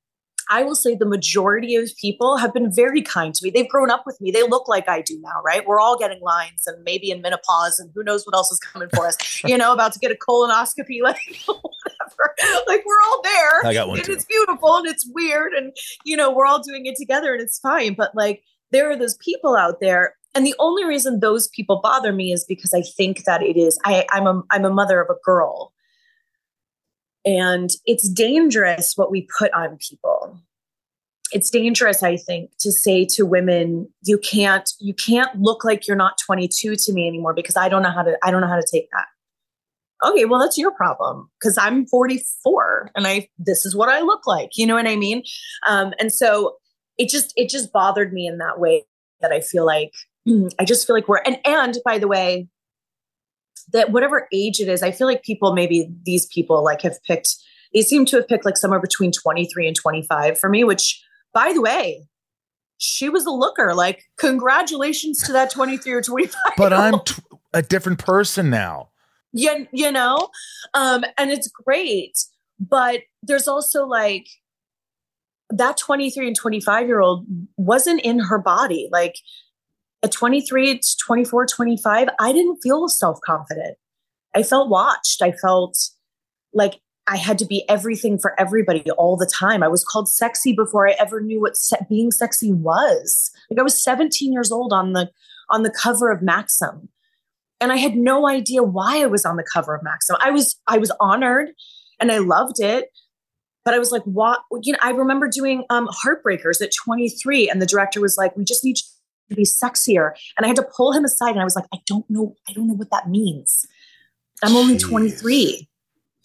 I will say the majority of people have been very kind to me. They've grown up with me. They look like I do now, right? We're all getting lines and maybe in menopause and who knows what else is coming for us, [laughs] you know, about to get a colonoscopy, [laughs] like [laughs] whatever. [laughs] Like we're all there. I got one and too. it's beautiful and it's weird and you know, we're all doing it together and it's fine. But like there are those people out there. And the only reason those people bother me is because I think that it is I, I'm a I'm a mother of a girl and it's dangerous what we put on people it's dangerous i think to say to women you can't you can't look like you're not 22 to me anymore because i don't know how to i don't know how to take that okay well that's your problem because i'm 44 and i this is what i look like you know what i mean um, and so it just it just bothered me in that way that i feel like [clears throat] i just feel like we're and and by the way that whatever age it is, I feel like people, maybe these people like have picked, they seem to have picked like somewhere between 23 and 25 for me, which by the way, she was a looker. Like, congratulations to that 23 or 25. But I'm t- a different person now. You, you know, um, and it's great. But there's also like that 23 and 25 year old wasn't in her body. Like, at 23 to 24 25 i didn't feel self-confident. I felt watched. I felt like i had to be everything for everybody all the time. I was called sexy before i ever knew what se- being sexy was. Like i was 17 years old on the on the cover of maxim and i had no idea why i was on the cover of maxim i was i was honored and i loved it but I was like, what? You know, I remember doing um, Heartbreakers at 23, and the director was like, we just need to be sexier. And I had to pull him aside and I was like, I don't know, I don't know what that means. I'm only Jeez. 23.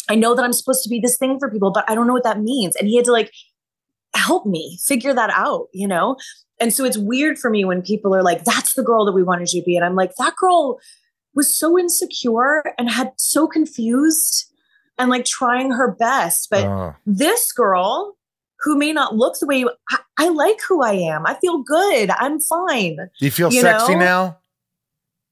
I know that I'm supposed to be this thing for people, but I don't know what that means. And he had to like help me figure that out, you know? And so it's weird for me when people are like, that's the girl that we wanted you to be. And I'm like, that girl was so insecure and had so confused and like trying her best. But Oh. this girl who may not look the way you, I, I like who I am. I feel good. I'm fine. do you feel you sexy know? now?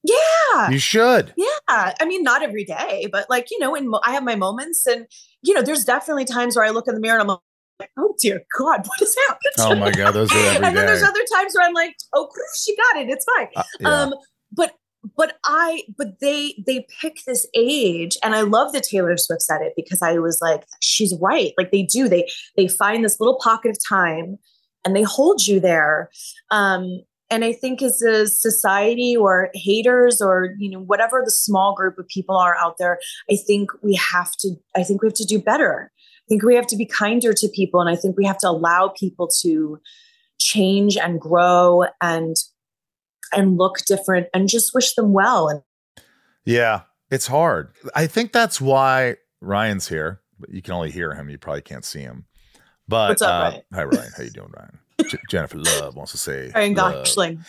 Yeah. You should. Yeah. I mean, not every day, but like, you know, in mo- I have my moments and, you know, there's definitely times where I look in the mirror and I'm like, oh dear God, what has happened? Oh my? God, those are every [laughs] and then there's other times where I'm like, oh, [laughs] she got it. It's fine. Uh, yeah. Um, but but I but they they pick this age, and I love that Taylor Swift said it because I was like, she's right. Like they do, they they find this little pocket of time and they hold you there. Um, and I think as a society or haters or you know whatever the small group of people are out there, I think we have to. I think we have to do better. I think we have to be kinder to people, and I think we have to allow people to change and grow and and look different and just wish them well Yeah, it's hard. I think that's why Ryan's here, but you can only hear him. You probably can't see him. But What's up, uh, Ryan? hi Ryan, how you doing, Ryan? J- [laughs] Jennifer Love wants to say. Ryan. Gosling.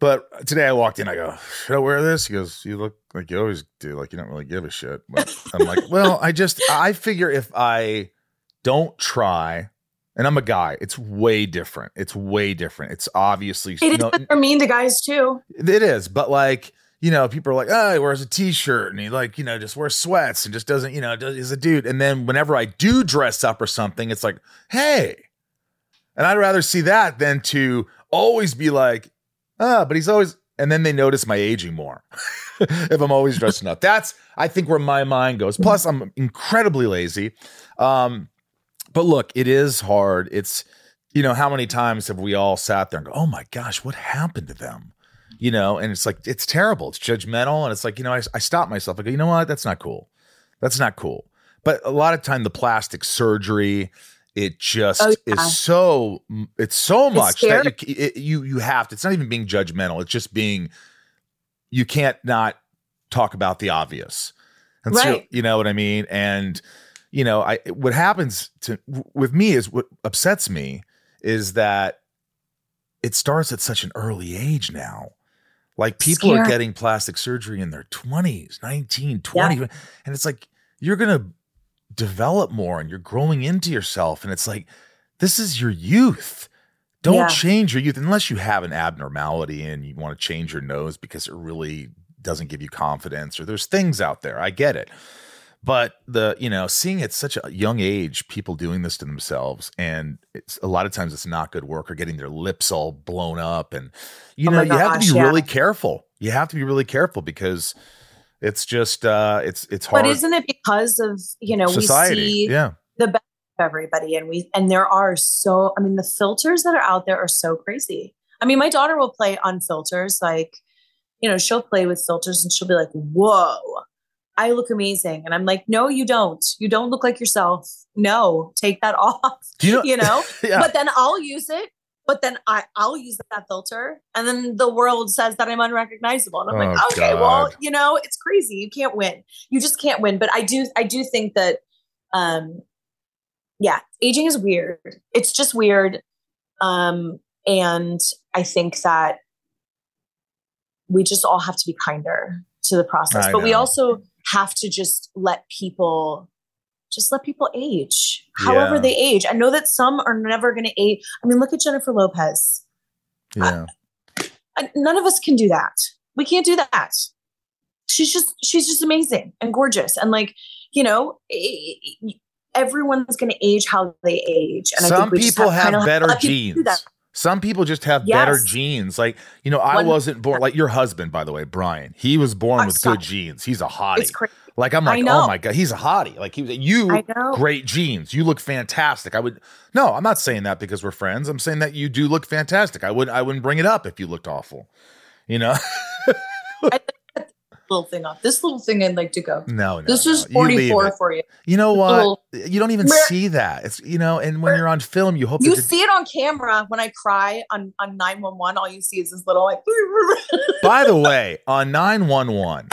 But today I walked in, I go, should I wear this? He goes, you look like you always do, like you don't really give a shit. But I'm like, well, I just I figure if I don't try, and I'm a guy, it's way different. It's way different. It's obviously It is no, they're mean to guys too. It is, but like you know, people are like, oh, he wears a t-shirt and he like you know just wears sweats and just doesn't you know does, he's a dude. And then whenever I do dress up or something, it's like, hey, and I'd rather see that than to always be like, ah, but he's always. And then they notice my aging more [laughs] if I'm always dressing up. That's I think where my mind goes. Plus, I'm incredibly lazy. Um, but look, it is hard. It's you know how many times have we all sat there and go, oh my gosh, what happened to them? you know, and it's like it's terrible. It's judgmental, and it's like you know, I, I stop myself. I go, you know what? That's not cool. That's not cool. But a lot of time, the plastic surgery it just Oh, yeah. is so it's so It's much that you, it, you you have to it's not even being judgmental it's just being you can't not talk about the obvious and so you know what i mean and you know i what happens to with me is what upsets me is that it starts at such an early age now. Like people are getting plastic surgery in their 20s 19 20 and it's like you're gonna develop more and you're growing into yourself and it's like this is your youth. Don't Yeah. change your youth unless you have an abnormality and you want to change your nose because it really doesn't give you confidence or there's things out there. I get it but the you know seeing at such a young age people doing this to themselves and it's a lot of times it's not good work or getting their lips all blown up and you Oh know my you have to be yeah. really careful you have to be really careful because it's just uh it's it's hard But isn't it because of you know society we see yeah the best of everybody, and we and there are so I mean the filters that are out there are so crazy. I mean, my daughter will play on filters, like you know she'll play with filters, and she'll be like, "Whoa." I look amazing. And I'm like, no, you don't. You don't look like yourself. No, take that [laughs] off. You know, you know? [laughs] yeah. But then I'll use it. But then I, I'll use that filter. And then the world says that I'm unrecognizable. And I'm like, Oh, okay, well, you know, it's crazy. You can't win. You just can't win. But I do I do think that um yeah, aging is weird. It's just weird. Um, and I think that we just all have to be kinder to the process. I but we also have to just let people just let people age however Yeah. they age. I know that some are never going to age. I mean, look at Jennifer Lopez. yeah I- None of us can do that. We can't do that. She's just she's just amazing and gorgeous and like, you know, i- i- everyone's going to age how they age and I some think we people have, have better let genes. Some people just have better Yes. genes. Like you know i One- wasn't born like your husband by the way brian he was born I'm with sorry. good genes. He's a hottie. Like i'm like oh my god he's a hottie. Like he was you great genes. You look fantastic. I would no i'm not saying that because we're friends. I'm saying that you do look fantastic. I would i wouldn't bring it up if you looked awful you know [laughs] Little thing off. This little thing I'd like to go. no no This is You leave 44 it. for you. you know what little- you don't even see that it's you know and when you're on film you hope You see it on camera when I cry on on 911. All you see is this little like [laughs] By the way, on 911,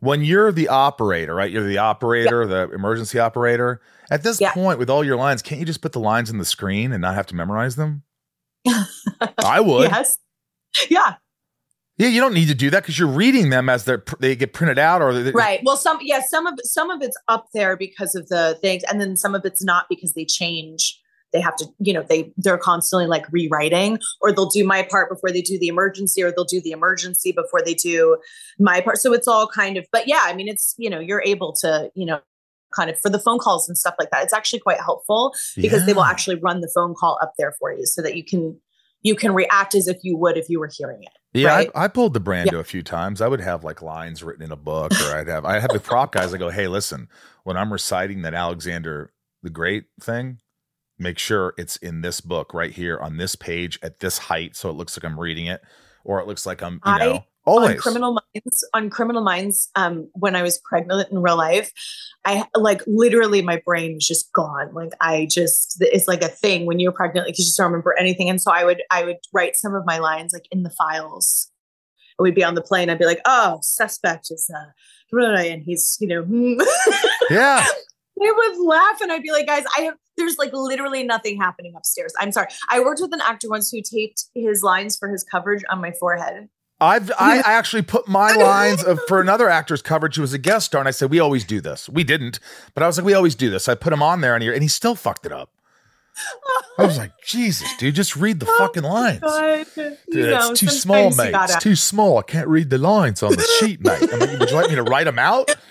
when you're the operator, right? You're the operator, the emergency operator. At this Yeah. point, with all your lines, can't you just put the lines in the screen and not have to memorize them? [laughs] I would. yes. Yeah, Yeah, you don't need to do that because you're reading them as they're they get printed out or they, right. Well, some yeah, some of some of it's up there because of the things, and then some of it's not because they change. They have to, you know, they they're constantly like rewriting, or they'll do my part before they do the emergency, or they'll do the emergency before they do my part. So it's all kind of, but yeah, I mean, it's you know, you're able to, you know, kind of for the phone calls and stuff like that. It's actually quite helpful because they will actually run the phone call up there for you so that you can you can react as if you would if you were hearing it. Yeah, right? I, I pulled the Brando a few times. I would have like lines written in a book, or I'd have I have the prop guys. I go, hey, listen, when I'm reciting that Alexander the Great thing, make sure it's in this book right here on this page at this height, so it looks like I'm reading it, or it looks like I'm, you I- know, always. on criminal minds on criminal minds um when i was pregnant in real life i like literally my brain was just gone like i just it's like a thing when you're pregnant like you just don't remember anything and so i would i would write some of my lines like in the files we'd be on the plane i'd be like oh suspect is uh and he's you know [laughs] yeah, they would laugh and I'd be like, guys, I have there's like literally nothing happening upstairs. I'm sorry. I worked with an actor once who taped his lines for his coverage on my forehead. I've [laughs] I actually put my lines of for another actor's coverage who was a guest star, and I said we always do this. We didn't, but I was like we always do this. I put him on there, and he and he still fucked it up. I was like, Jesus, dude, just read the oh fucking lines. God. Dude, You know, it's too small, mate. It's too small. I can't read the lines on the sheet, mate. I mean, would you like me to write them out? [laughs]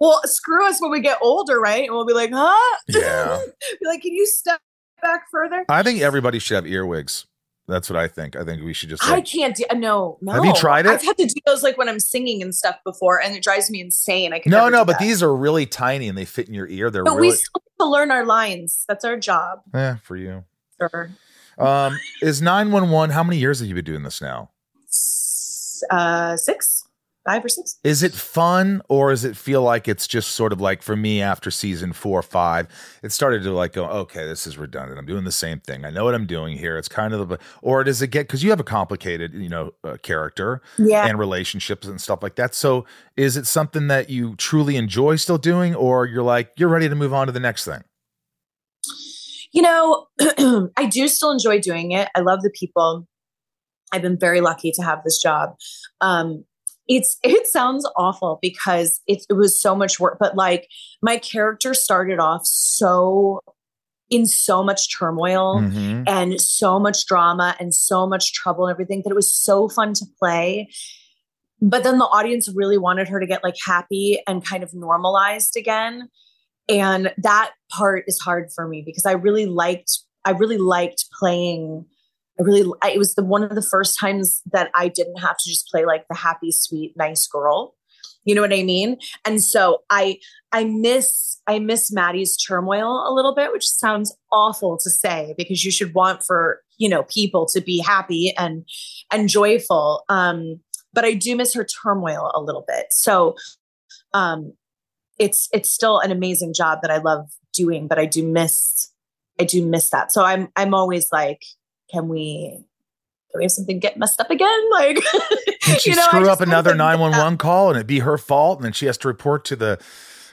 Well, screw us when we get older, right? And we'll be like, huh? Yeah. [laughs] be like, can you step back further? I think everybody should have earwigs. That's what I think. I think we should just. I can't do no, no. Have you tried it? I've had to do those like when I'm singing and stuff before, and it drives me insane. I can no, no, but that. these are really tiny and they fit in your ear. They're But really we still have to learn our lines. That's our job, yeah for you. Sure. Um, is nine one one? How many years have you been doing this now? Uh, six. Five or six. Is it fun or does it feel like it's just sort of like for me after season four or five, it started to like go, okay, this is redundant. I'm doing the same thing. I know what I'm doing here. It's kind of the, or does it get, because you have a complicated, you know, uh, character Yeah. and relationships and stuff like that. So is it something that you truly enjoy still doing or you're like, you're ready to move on to the next thing? You know, [clears throat] I do still enjoy doing it. I love the people. I've been very lucky to have this job. Um, it's it sounds awful because it, it was so much work, but like my character started off so in so much turmoil Mhm. and so much drama and so much trouble and everything that it was so fun to play. But then the audience really wanted her to get like happy and kind of normalized again. And that part is hard for me because I really liked, I really liked playing. I really, I, it was the one of the first times that I didn't have to just play like the happy, sweet, nice girl. You know what I mean? And so I, I miss, I miss Maddie's turmoil a little bit, which sounds awful to say because you should want for you know people to be happy and and joyful. Um, but I do miss her turmoil a little bit. So, um, it's it's still an amazing job that I love doing, but I do miss I do miss that. So I'm I'm always like, can we can we have something get messed up again? [laughs] Like, she you know, screw up another 911 call and it'd be her fault and then she has to report to the,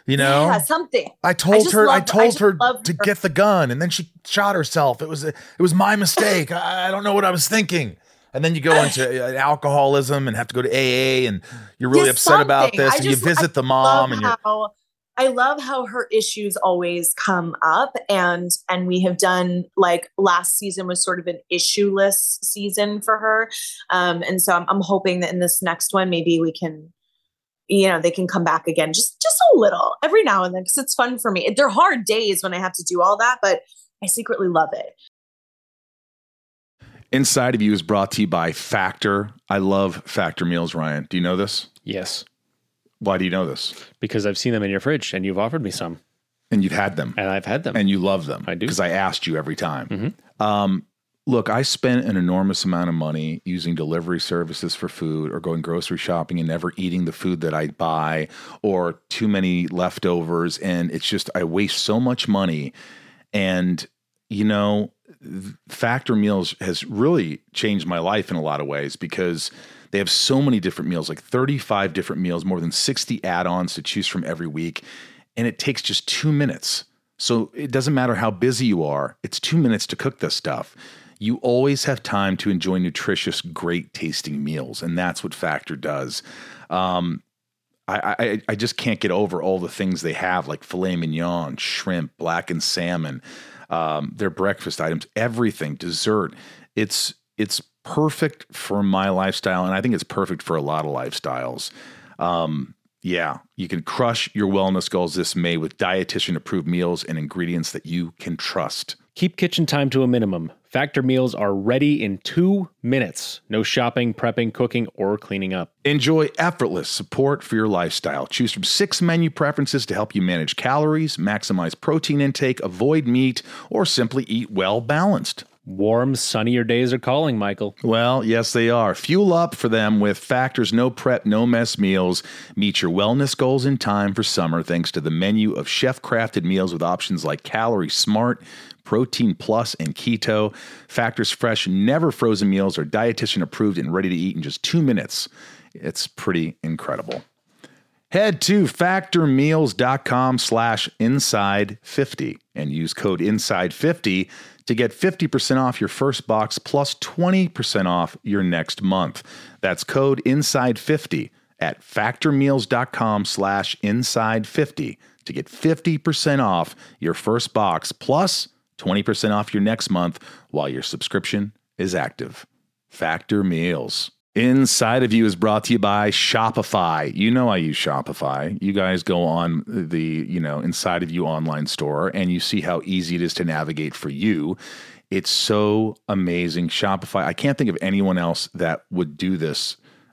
you know? yeah, something. I told just her. I I told just her to her. get the gun, and then she shot herself. It was it was my mistake. I, I don't know what I was thinking. And then you go into [sighs] uh, alcoholism and have to go to AA, and you're really Yeah, upset about this, I and you just- visit the mom, and you're how I love how her issues always come up and and we have done like last season was sort of an issueless season for her. Um and so I'm I'm hoping that in this next one maybe we can you know they can come back again just just a little every now and then because it's fun for me. They're hard days when I have to do all that but I secretly love it. Inside of You is brought to you by Factor. I love Factor meals, Ryan. Do you know this? Yes, Why do you know this? because I've seen them in your fridge and you've offered me some, And you've had them. and I've had them. and you love them. I do. because I asked you every time. Mhm. Um, look, I spent an enormous amount of money using delivery services for food, or going grocery shopping and never eating the food that I buy, or too many leftovers, and it's just I waste so much money. And you know, Factor Meals has really changed my life in a lot of ways because they have so many different meals, like 35 different meals, more than 60 add-ons to choose from every week, and it takes just 2 minutes. So it doesn't matter how busy you are, it's 2 minutes to cook this stuff. You always have time to enjoy nutritious, great tasting meals, and that's what Factor does. Um, I, I I just can't get over all the things they have, like filet mignon, shrimp, blackened salmon, um, their breakfast items, everything, dessert. It's it's perfect for my lifestyle, and I think it's perfect for a lot of lifestyles. Um, yeah, you can crush your wellness goals this May with dietitian approved meals and ingredients that you can trust. Keep kitchen time to a minimum. Factor meals are ready in two minutes. No shopping, prepping, cooking, or cleaning up. Enjoy effortless support for your lifestyle. Choose from six menu preferences to help you manage calories, maximize protein intake, avoid meat, or simply eat well balanced. Warm, sunnier days are calling, Michael. Well, yes, they are. Fuel up for them with Factor's no prep, no mess meals. Meet your wellness goals in time for summer thanks to the menu of chef crafted meals with options like Calorie Smart, Protein Plus, and Keto. Factor's fresh, never frozen meals are dietitian approved and ready to eat in just two minutes. It's pretty incredible. Head to factormeals.com slash inside50 and use code inside50 to get 50% off your first box plus 20% off your next month. That's code inside50 at factormeals.com slash inside50 to get 50% off your first box plus 20% off your next month while your subscription is active. Factor Meals. Inside of You is brought to you by Shopify. You know I use Shopify. You guys go on the, you know, Inside of You online store and you see how easy it is to navigate for you. It's so amazing. Shopify, I can't think of anyone else that would do this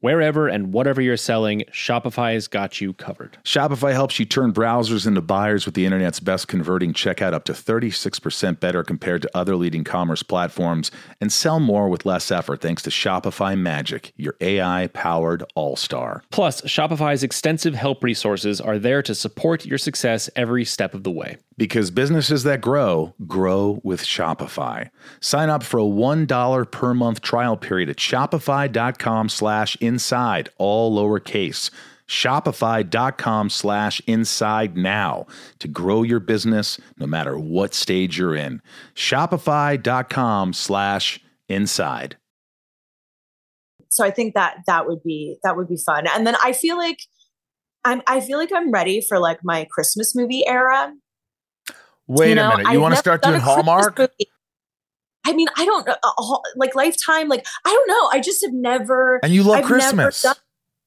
Wherever and whatever you're selling, Shopify's got you covered. Shopify helps you turn browsers into buyers with the internet's best converting checkout up to 36% better compared to other leading commerce platforms and sell more with less effort thanks to Shopify Magic, your AI powered all star. Plus, Shopify's extensive help resources are there to support your success every step of the way. Because businesses that grow, grow with Shopify. Sign up for a $1 per month trial period at shopify.com slash inside, all lowercase. Shopify.com slash inside now to grow your business no matter what stage you're in. Shopify.com slash inside. So I think that that would be that would be fun. And then I feel like I'm I feel like I'm ready for like my Christmas movie era. Wait you know, a minute. You want to start doing Hallmark? I mean, I don't like Lifetime. Like, I don't know. I just have never. And you love I've Christmas. Never done,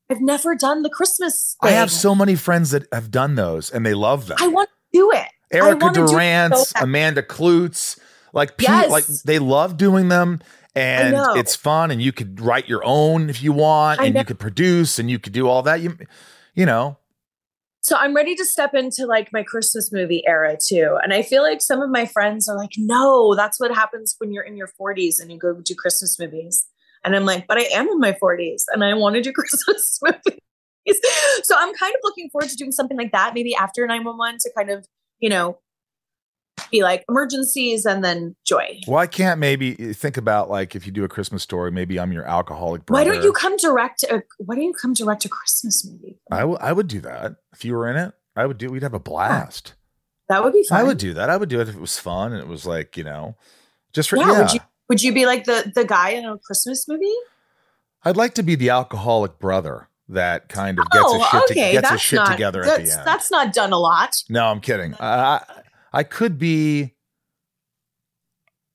I've never done the Christmas. Thing. I have so many friends that have done those, and they love them. I want to do it. Erica Durance, so Amanda Kloots, like yes. like they love doing them, and it's fun. And you could write your own if you want, and you could produce, and you could do all that. You, you know, so I'm ready to step into like my Christmas movie era too. And I feel like some of my friends are like, no, that's what happens when you're in your 40s and you go do Christmas movies. And I'm like, but I am in my 40s and I want to do [laughs] Christmas movies. so I'm kind of looking forward to doing something like that, maybe after 911 to kind of, you know, be like emergencies and then joy. Well, I can't maybe think about like if you do a Christmas story, maybe I'm your alcoholic brother. Why don't you come direct? A, why don't you come direct a Christmas movie? I, w- I would do that if you were in it. I would do. We'd have a blast. That would be fun. I would do that. I would do it if it was fun and it was like you know, just for yeah. yeah. Would you would you be like the the guy in a Christmas movie? I'd like to be the alcoholic brother that kind of gets oh, his shit, okay. to, gets his shit not, together at the end. That's not done a lot. No, I'm kidding. Uh, I could be.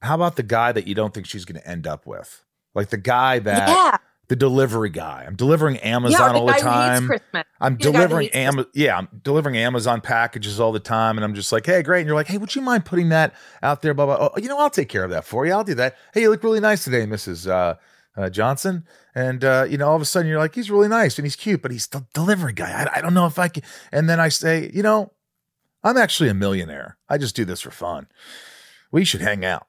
How about the guy that you don't think she's going to end up with? Like the guy that. Yeah. The delivery guy. I'm delivering Amazon yeah, all the time. I'm He's delivering Amazon. Yeah, I'm delivering Amazon packages all the time, and I'm just like, hey, great. And you're like, hey, would you mind putting that out there? Blah blah. Oh, you know, I'll take care of that for you. I'll do that. Hey, you look really nice today, Mrs. Uh, uh, Johnson. And uh, you know, all of a sudden you're like, he's really nice and he's cute, but he's the delivery guy. I, I, don't know if I can. And then I say, you know, I'm actually a millionaire. I just do this for fun. We should hang out.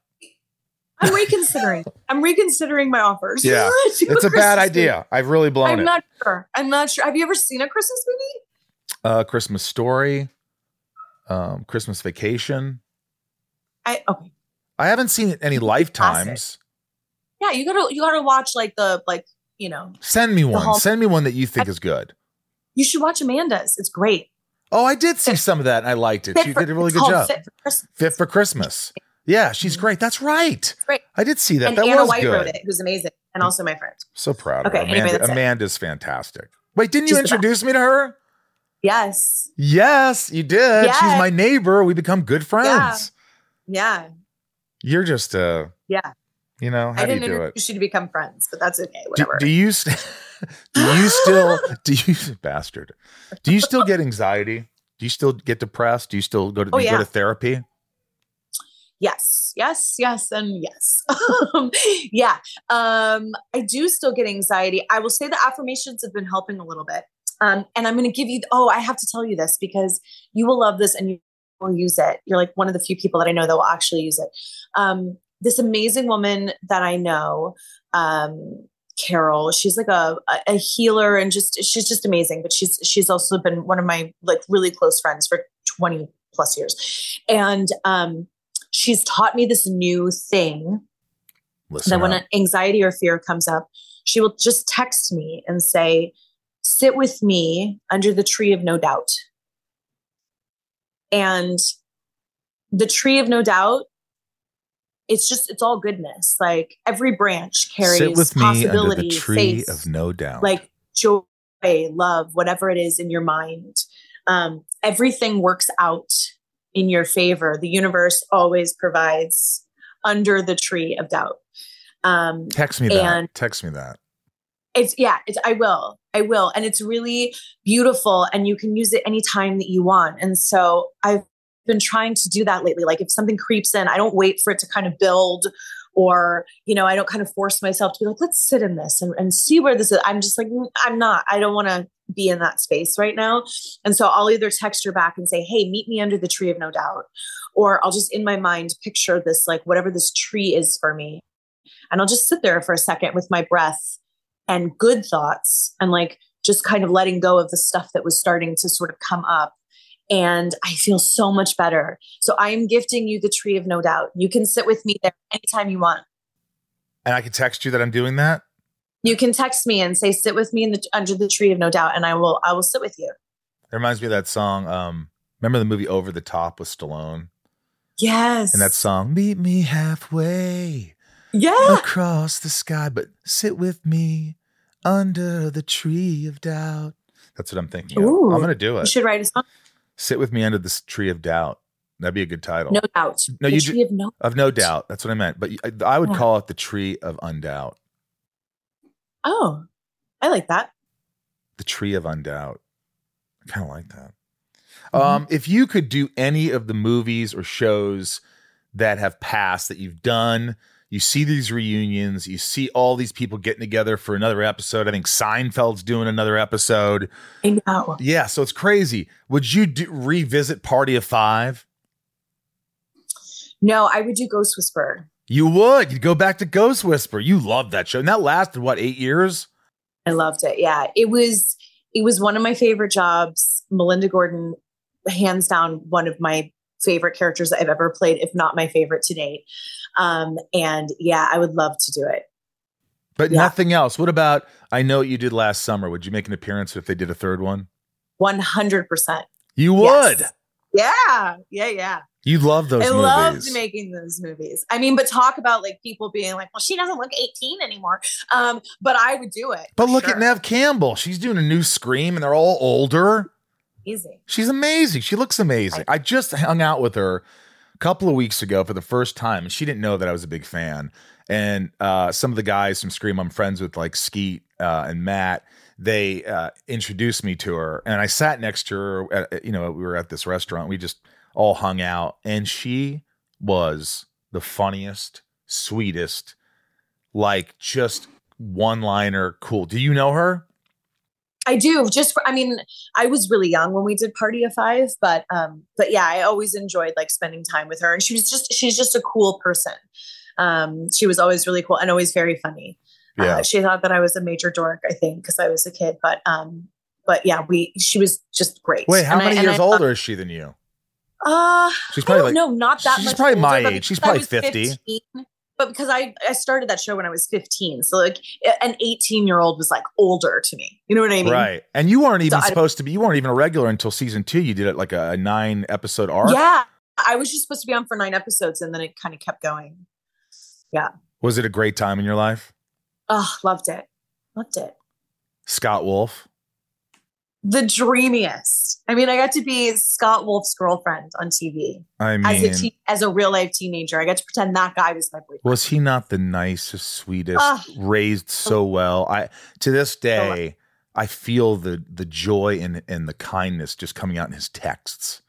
I'm reconsidering. [laughs] I'm reconsidering my offers. Yeah, [laughs] it's a bad idea. I've really blown I'm it. I'm not sure. I'm not sure. Have you ever seen a Christmas movie? Uh, Christmas Story, um, Christmas Vacation. I okay. I haven't seen it any lifetimes. Yeah, you gotta you gotta watch like the like you know. Send me one. Send me one that you think I, is good. You should watch Amanda's. It's great. Oh, I did see some of that and I liked it. she did a really good job. Fit for. Fit for Christmas. Yeah, she's mm-hmm. great. That's right. Great. I did see that. And that Anna was White good. wrote it, who's amazing, and also my friend. So proud of okay, her. Amanda, anyway, Amanda's it. fantastic. Wait, didn't she's you introduce me to her? Yes. Yes, you did. Yes. She's my neighbor. We become good friends. Yeah. yeah. You're just uh Yeah. You know, how I didn't do you do it? you to become friends, but that's okay. Whatever. Do, do you st- [laughs] [laughs] do you still do you [laughs] bastard? Do you still get anxiety? Do you still get depressed? Do you still go to, oh, yeah. go to therapy? Yes, yes, yes, and yes. Um, [laughs] yeah. Um, I do still get anxiety. I will say the affirmations have been helping a little bit. Um, and I'm going to give you, oh, I have to tell you this because you will love this and you will use it. You're like one of the few people that I know that will actually use it. Um, this amazing woman that I know, um, Carol, she's like a, a healer and just she's just amazing. But she's she's also been one of my like really close friends for 20 plus years. And um, she's taught me this new thing Listen that when up. anxiety or fear comes up, she will just text me and say, Sit with me under the tree of no doubt. And the tree of no doubt, it's just, it's all goodness. Like every branch carries Sit with me under the possibility, tree faith, of no doubt. like joy, love, whatever it is in your mind. Um, everything works out in your favor. The universe always provides under the tree of doubt. Um, text me that. text me that. it's yeah, it's I will. I will. And it's really beautiful and you can use it anytime that you want. And so I've been trying to do that lately. Like if something creeps in, I don't wait for it to kind of build or, you know, I don't kind of force myself to be like, let's sit in this and, and see where this is. I'm just like, "Mm, I'm not, I don't want to be in that space right now. And so I'll either text her back and say, Hey, meet me under the tree of no doubt. Or I'll just in my mind picture this, like whatever this tree is for me. And I'll just sit there for a second with my breath and good thoughts and like just kind of letting go of the stuff that was starting to sort of come up. And I feel so much better. So I am gifting you the tree of no doubt. You can sit with me there anytime you want. And I can text you that I'm doing that. You can text me and say, sit with me in the, under the tree of no doubt. And I will, I will sit with you. It reminds me of that song. Um, remember the movie Over the Top with Stallone? Yes. And that song, Meet Me Halfway yeah. across the sky, but sit with me under the tree of doubt. That's what I'm thinking. Ooh. I'm gonna do it. You should write a song. Sit with me under this tree of doubt. That'd be a good title. No doubt. No, the you ju- tree of no Of no doubt. That's what I meant. But I, I would Yeah. call it the tree of undoubt. Oh, I like that. The tree of undoubt. I kind of like that. Mhm. Um, if you could do any of the movies or shows that have passed that you've done, you see these reunions, you see all these people getting together for another episode. I think Seinfeld's doing another episode. I know. Yeah, so it's crazy. Would you do, revisit Party of Five? No, I would do Ghost Whisperer. You would. You'd go back to Ghost Whisper. You loved that show. And that lasted, what, eight years? I loved it. Yeah, it was it was one of my favorite jobs. Melinda Gordon, hands down, one of my favorite characters I've ever played, if not my favorite to date. Um, and yeah, I would love to do it. But Yeah. nothing else. What about I Know What You Did Last Summer? Would you make an appearance if they did a third one? One hundred percent. You would. Yeah, yeah, yeah. You love those I movies. loved making those movies. I mean, but talk about like people being like, "Well, she doesn't look eighteen anymore." Um, but I would do it. But look sure. at Neve Campbell. She's doing a new Scream, and they're all older. Easy. She's amazing. She looks amazing. I just hung out with her a couple of weeks ago for the first time, she didn't know that I was a big fan. And uh, some of the guys from Scream, I'm friends with, like Skeet uh, and Matt. They uh, introduced me to her, and I sat next to her. At, you know, we were at this restaurant. We just all hung out, and she was the funniest, sweetest, like just one liner, cool. Do you know her? I do. Just for, I mean, I was really young when we did Party of Five, but um, but yeah, I always enjoyed like spending time with her, and she was just she's just a cool person. Um, she was always really cool and always very funny. Yeah. Uh, she thought that I was a major dork, I think, because I was a kid. But um, but yeah, we she was just great. Wait, how And many and years I- older is she than you? Uh, She's I probably like know, not that she's much. probably my older, but age. She's probably 50. 15, but because I I started that show when I was 15, so like an 18 year old was like older to me. You know what I mean? Right. And you weren't even So supposed to be, you weren't even a regular until season two. You did it like a, a nine episode arc. Yeah. I was just supposed to be on for nine episodes and then it kind of kept going. Yeah. Was it a great time in your life? Oh, loved it. Loved it. Scott Wolf. The dreamiest. I mean, I got to be Scott Wolf's girlfriend on TV I as a te- as a real life teenager. I got to pretend that guy was my boyfriend. was he not the nicest, sweetest, Ah. raised so well? I to this day, I feel the the joy and and the kindness just coming out in his texts.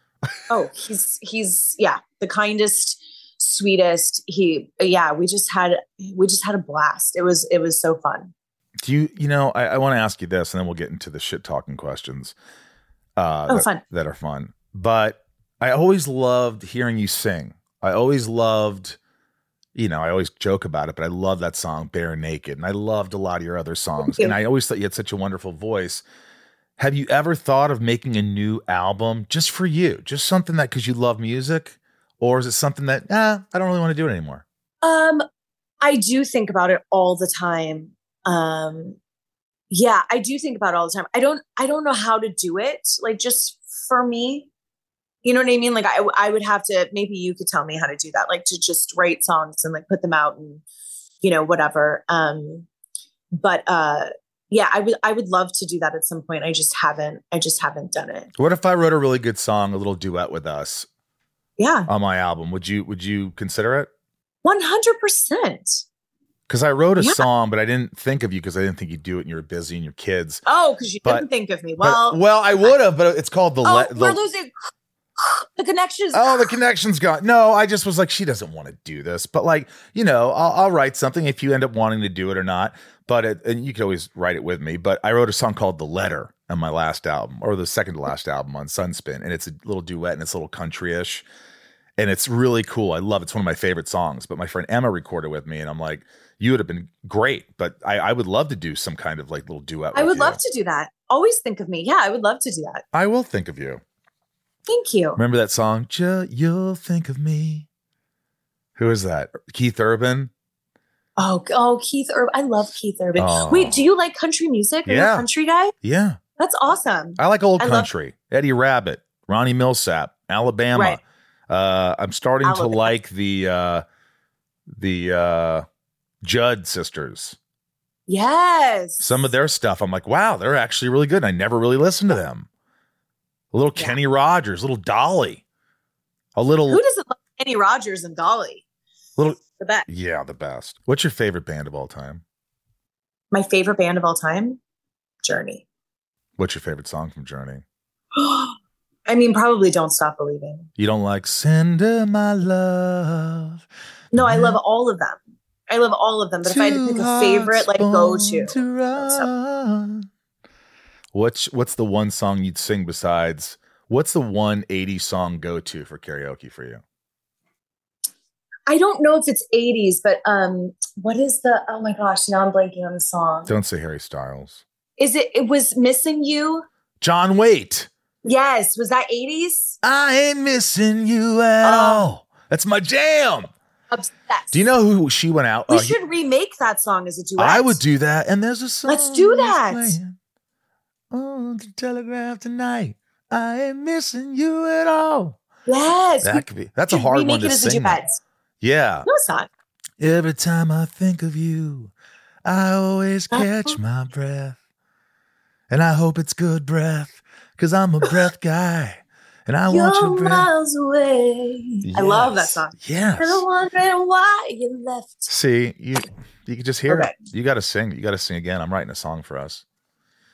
Oh, he's he's yeah, the kindest, sweetest. He yeah, we just had we just had a blast. It was it was so fun. Do you you know, I, I want to ask you this and then we'll get into the shit talking questions. Uh Oh, that, fun. that are fun. But I always loved hearing you sing. I always loved, you know, I always joke about it, but I love that song "BareNaked," and I loved a lot of your other songs. you. And I always thought you had such a wonderful voice. Have you ever thought of making a new album just for you, just something that because you love music, or is it something that ah, I don't really want to do it anymore? Um, I do think about it all the time. Um, yeah, I do think about it all the time. I don't, I don't know how to do it. Like just for me, you know what I mean? Like I, I would have to. Maybe you could tell me how to do that. Like to just write songs and like put them out and you know whatever. Um, but uh, yeah, I would, I would love to do that at some point. I just haven't. I just haven't done it. What if I wrote a really good song, a little duet with us Yeah, on my album? Would you would you consider it? one hundred percent. Because I wrote a Yeah. song, but I didn't think of you because I didn't think you'd do it and you were busy and your kids. Oh, because you But- didn't think of me. But- Well, well, I would have, but it's called the. oh, le- we're the losing the connections. oh, the connection's gone. No, I just was like, she doesn't want to do this, but like, you know, I'll, I'll write something if you end up wanting to do it or not. But it, and you could always write it with me. But I wrote a song called "The Letter" on my last album, or the second to last album on Sunspin, and it's a little duet and it's a little country-ish, and it's really cool. I love it. It's one of my favorite songs. But my friend Emma recorded with me, and I'm like, you would have been great, but I, I would love to do some kind of like little duet. I would you. love to do that. Always think of me. Yeah, I would love to do that. I will think of you. Thank you. Remember that song? You'll think of me. Who is that? Keith Urban. Oh, oh, Keith Urban. I love Keith Urban. Oh. Wait, do you like country music? Are Yeah. country guy? Yeah, That's awesome. I like old I love- country. Eddie Rabbitt, Ronnie Milsap, Alabama. Right. Uh, I'm starting to like the uh, the uh, Judd sisters. Yes. Some of their stuff, I'm like, wow, they're actually really good. I never really listened to them. A little Yeah. Kenny Rogers, little Dolly, a little, Who doesn't love Kenny Rogers and Dolly? little, The best. yeah, the best. What's your favorite band of all time? My favorite band of all time, Journey. What's your favorite song from Journey? [gasps] I mean, probably Don't Stop Believing. You don't like "Send Her My Love"? No, I love all of them. I love all of them. But if I had to pick a favorite, like go to, run. What's what's the one song you'd sing besides? What's the one 80s song go to for karaoke for you? I don't know if it's 80s, but um, what is the? Oh my gosh, now I'm blanking on the song. Don't say Harry Styles. Is it? It was missing you. John Waite. Yes, was that 80s? I ain't missing you at Oh. all. That's my jam. Obsessed. Do you know who she went out? We uh, should remake that song as a duet. I would do that. And there's a song. Let's do that. On the telegraph tonight. I ain't missing you at all. Yes, we That could be. That's a hard one to it as a sing. Yeah. No, it's not. Every time I think of you, I always catch my breath. And I hope it's good breath, because I'm a breath guy. And I want your You're breath. miles away. I love that song. Yes. And I'm wondering why you left. See, you you can just hear Okay. it. You got to sing. You got to sing again. I'm writing a song for us.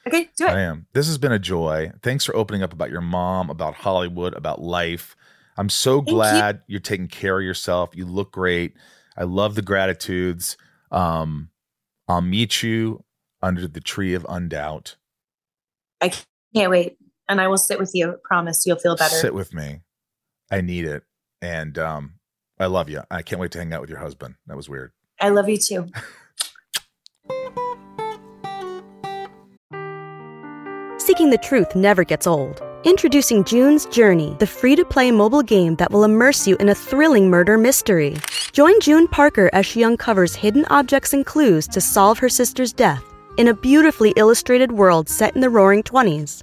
Okay, do it. I am. This has been a joy. Thanks for opening up about your mom, about Hollywood, about life. I'm so you. glad you. are taking care of yourself. You look great. I love the gratitudes. Um, I'll meet you under the tree of undoubt. I can't wait. And I will sit with you. Promise you'll feel better. Sit with me. I need it. And um, I love you. I can't wait to hang out with your husband. That was weird. I love you too. [laughs] Seeking the truth never gets old. Introducing June's Journey, the free to play mobile game that will immerse you in a thrilling murder mystery. Join June Parker as she uncovers hidden objects and clues to solve her sister's death in a beautifully illustrated world set in the roaring 20s.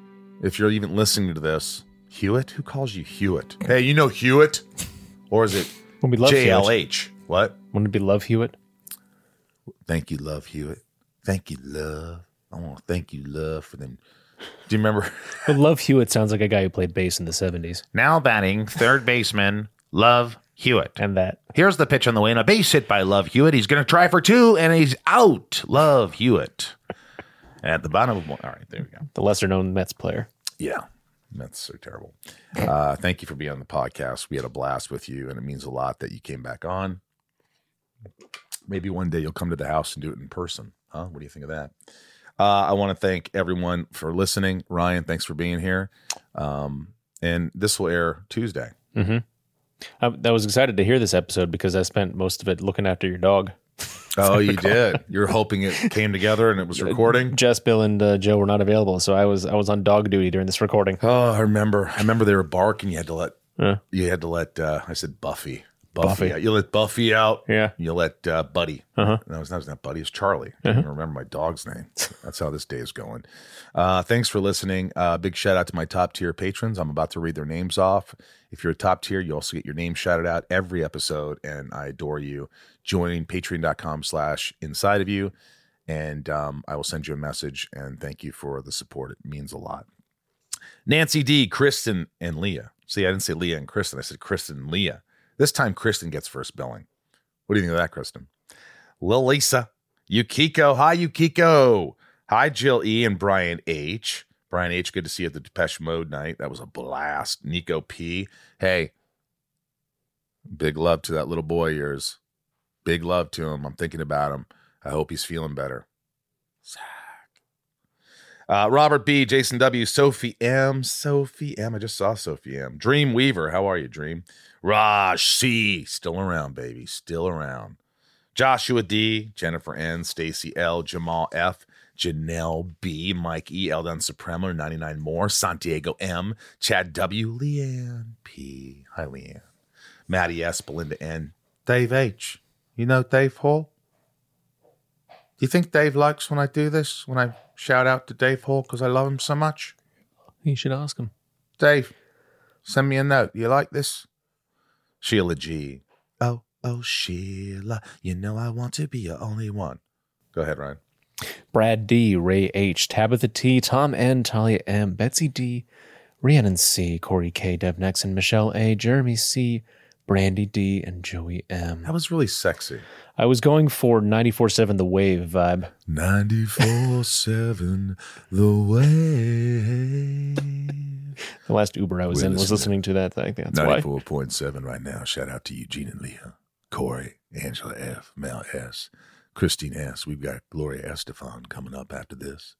If you're even listening to this, Hewitt? Who calls you Hewitt? Hey, you know Hewitt? Or is it When we love Hewitt. JLH? What? Wouldn't it be Love Hewitt? Thank you, love Hewitt. Thank you, love. I want to thank you, love, for them. Do you remember? [laughs] But Love Hewitt sounds like a guy who played bass in the 70s. Now batting third baseman Love Hewitt. And that. Here's the pitch on the way, and a base hit by Love Hewitt. He's going to try for two, and he's out. Love Hewitt. At the bottom of one. All right, there we go. The lesser known Mets player. Yeah, that's so terrible. Uh, thank you for being on the podcast. We had a blast with you, and it means a lot that you came back on. Maybe one day you'll come to the house and do it in person. Huh? What do you think of that? Uh, I want to thank everyone for listening. Ryan, thanks for being here. Um, and this will air Tuesday. Mm-hmm. I, I was excited to hear this episode because I spent most of it looking after your dog. Oh, [laughs] you did. [laughs] You're hoping it came together and it was recording. Jess, Bill, and uh, Joe were not available, so I was I was on dog duty during this recording. Oh, I remember. I remember they were barking. You had to let. Yeah. You had to let. Uh, I said Buffy. Buffy. Buffy. out. You let Buffy out. Yeah. You let uh, Buddy. Uh-huh. No, it's not, it's not Buddy. It's Charlie. I can't even remember my dog's name. That's how this day is going. Uh, thanks for listening. Uh, big shout out to my top tier patrons. I'm about to read their names off. If you're a top tier, you also get your name shouted out every episode, and I adore you. Join patreon.com slash inside of you, and um, I will send you a message and thank you for the support. It means a lot. Nancy D, Kristen, and Leah. See, I didn't say Leah and Kristen. I said Kristen and Leah. This time, Kristen gets first billing. What do you think of that, Kristen? Lil Lisa, Yukiko. Hi, Yukiko. Hi, Jill E. and Brian H. Brian H., good to see you at the Depeche Mode night. That was a blast. Nico P. Hey, big love to that little boy of yours. Big love to him. I'm thinking about him. I hope he's feeling better. Zach. Uh, Robert B, Jason W, Sophie M, Sophie M. I just saw Sophie M. Dream Weaver, how are you, Dream? Raj C, still around, baby, still around. Joshua D, Jennifer N, Stacy L, Jamal F, Janelle B, Mike E, Eldon Supremo, 99 more, Santiago M, Chad W, Leanne P. Hi, Leanne. Maddie S, Belinda N, Dave H. You know Dave Hall? Do you think Dave likes when I do this? When I shout out to Dave Hall because I love him so much? You should ask him. Dave, send me a note. You like this? Sheila G. Oh, oh, Sheila, you know I want to be your only one. Go ahead, Ryan. Brad D, Ray H, Tabitha T, Tom N, Talia M, Betsy D, Rhiannon C, Corey K, Dev and Michelle A, Jeremy C, Brandy D, and Joey M. That was really sexy. I was going for 94.7 The Wave vibe. 94 7 The Way. [laughs] The last Uber I was We're in was listening to that. I think that's why. 94.7 right now. Shout out to Eugene and Leah, Corey, Angela F, Mel S, Christine S. We've got Gloria Estefan coming up after this.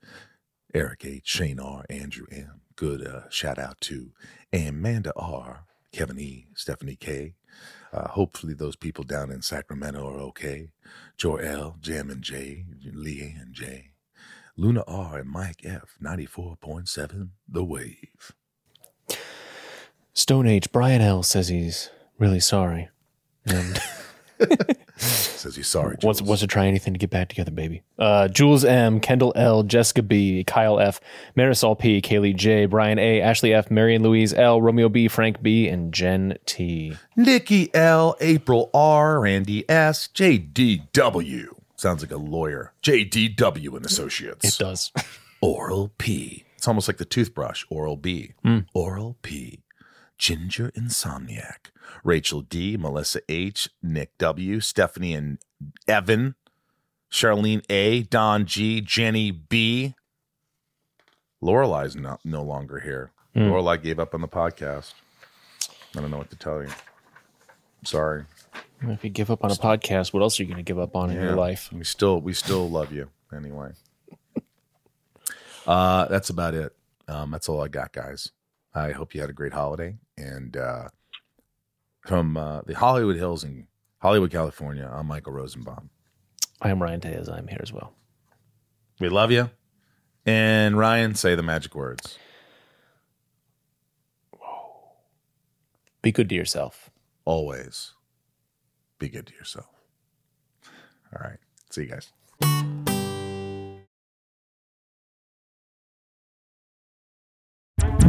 Eric H, Shane R, Andrew M. Good uh, shout out to Amanda R, Kevin E, Stephanie K. Uh, hopefully those people down in Sacramento are okay. Joel, Jam and J, Leah and J. Luna R and Mike F, 94.7 The Wave. Stone Age, Brian L says he's really sorry. And [laughs] Says he's sorry. wants, Jules. wants to try anything to get back together, baby. Uh, Jules M, Kendall L, Jessica B, Kyle F, Marisol P, Kaylee J, Brian A, Ashley F, Marion Louise L, Romeo B, Frank B, and Jen T. Nikki L, April R, Randy S, JDW. Sounds like a lawyer. JDW and Associates. It does. Oral P. It's almost like the toothbrush. Oral B. Oral P. Ginger Insomniac. Rachel D. Melissa H. Nick W. Stephanie and Evan. Charlene A. Don G. Jenny B. Lorelei's not no longer here. Lorelei gave up on the podcast. I don't know what to tell you. Sorry. If you give up on a podcast, what else are you going to give up on in your life? We still we still love you anyway. Uh, that's about it. Um, that's all I got, guys. I hope you had a great holiday. And uh, from uh, the Hollywood Hills in Hollywood, California, I'm Michael Rosenbaum. I am Ryan Tejas. I'm here as well. We love you. And Ryan, say the magic words. Be good to yourself. Always be good to yourself. All right. See you guys.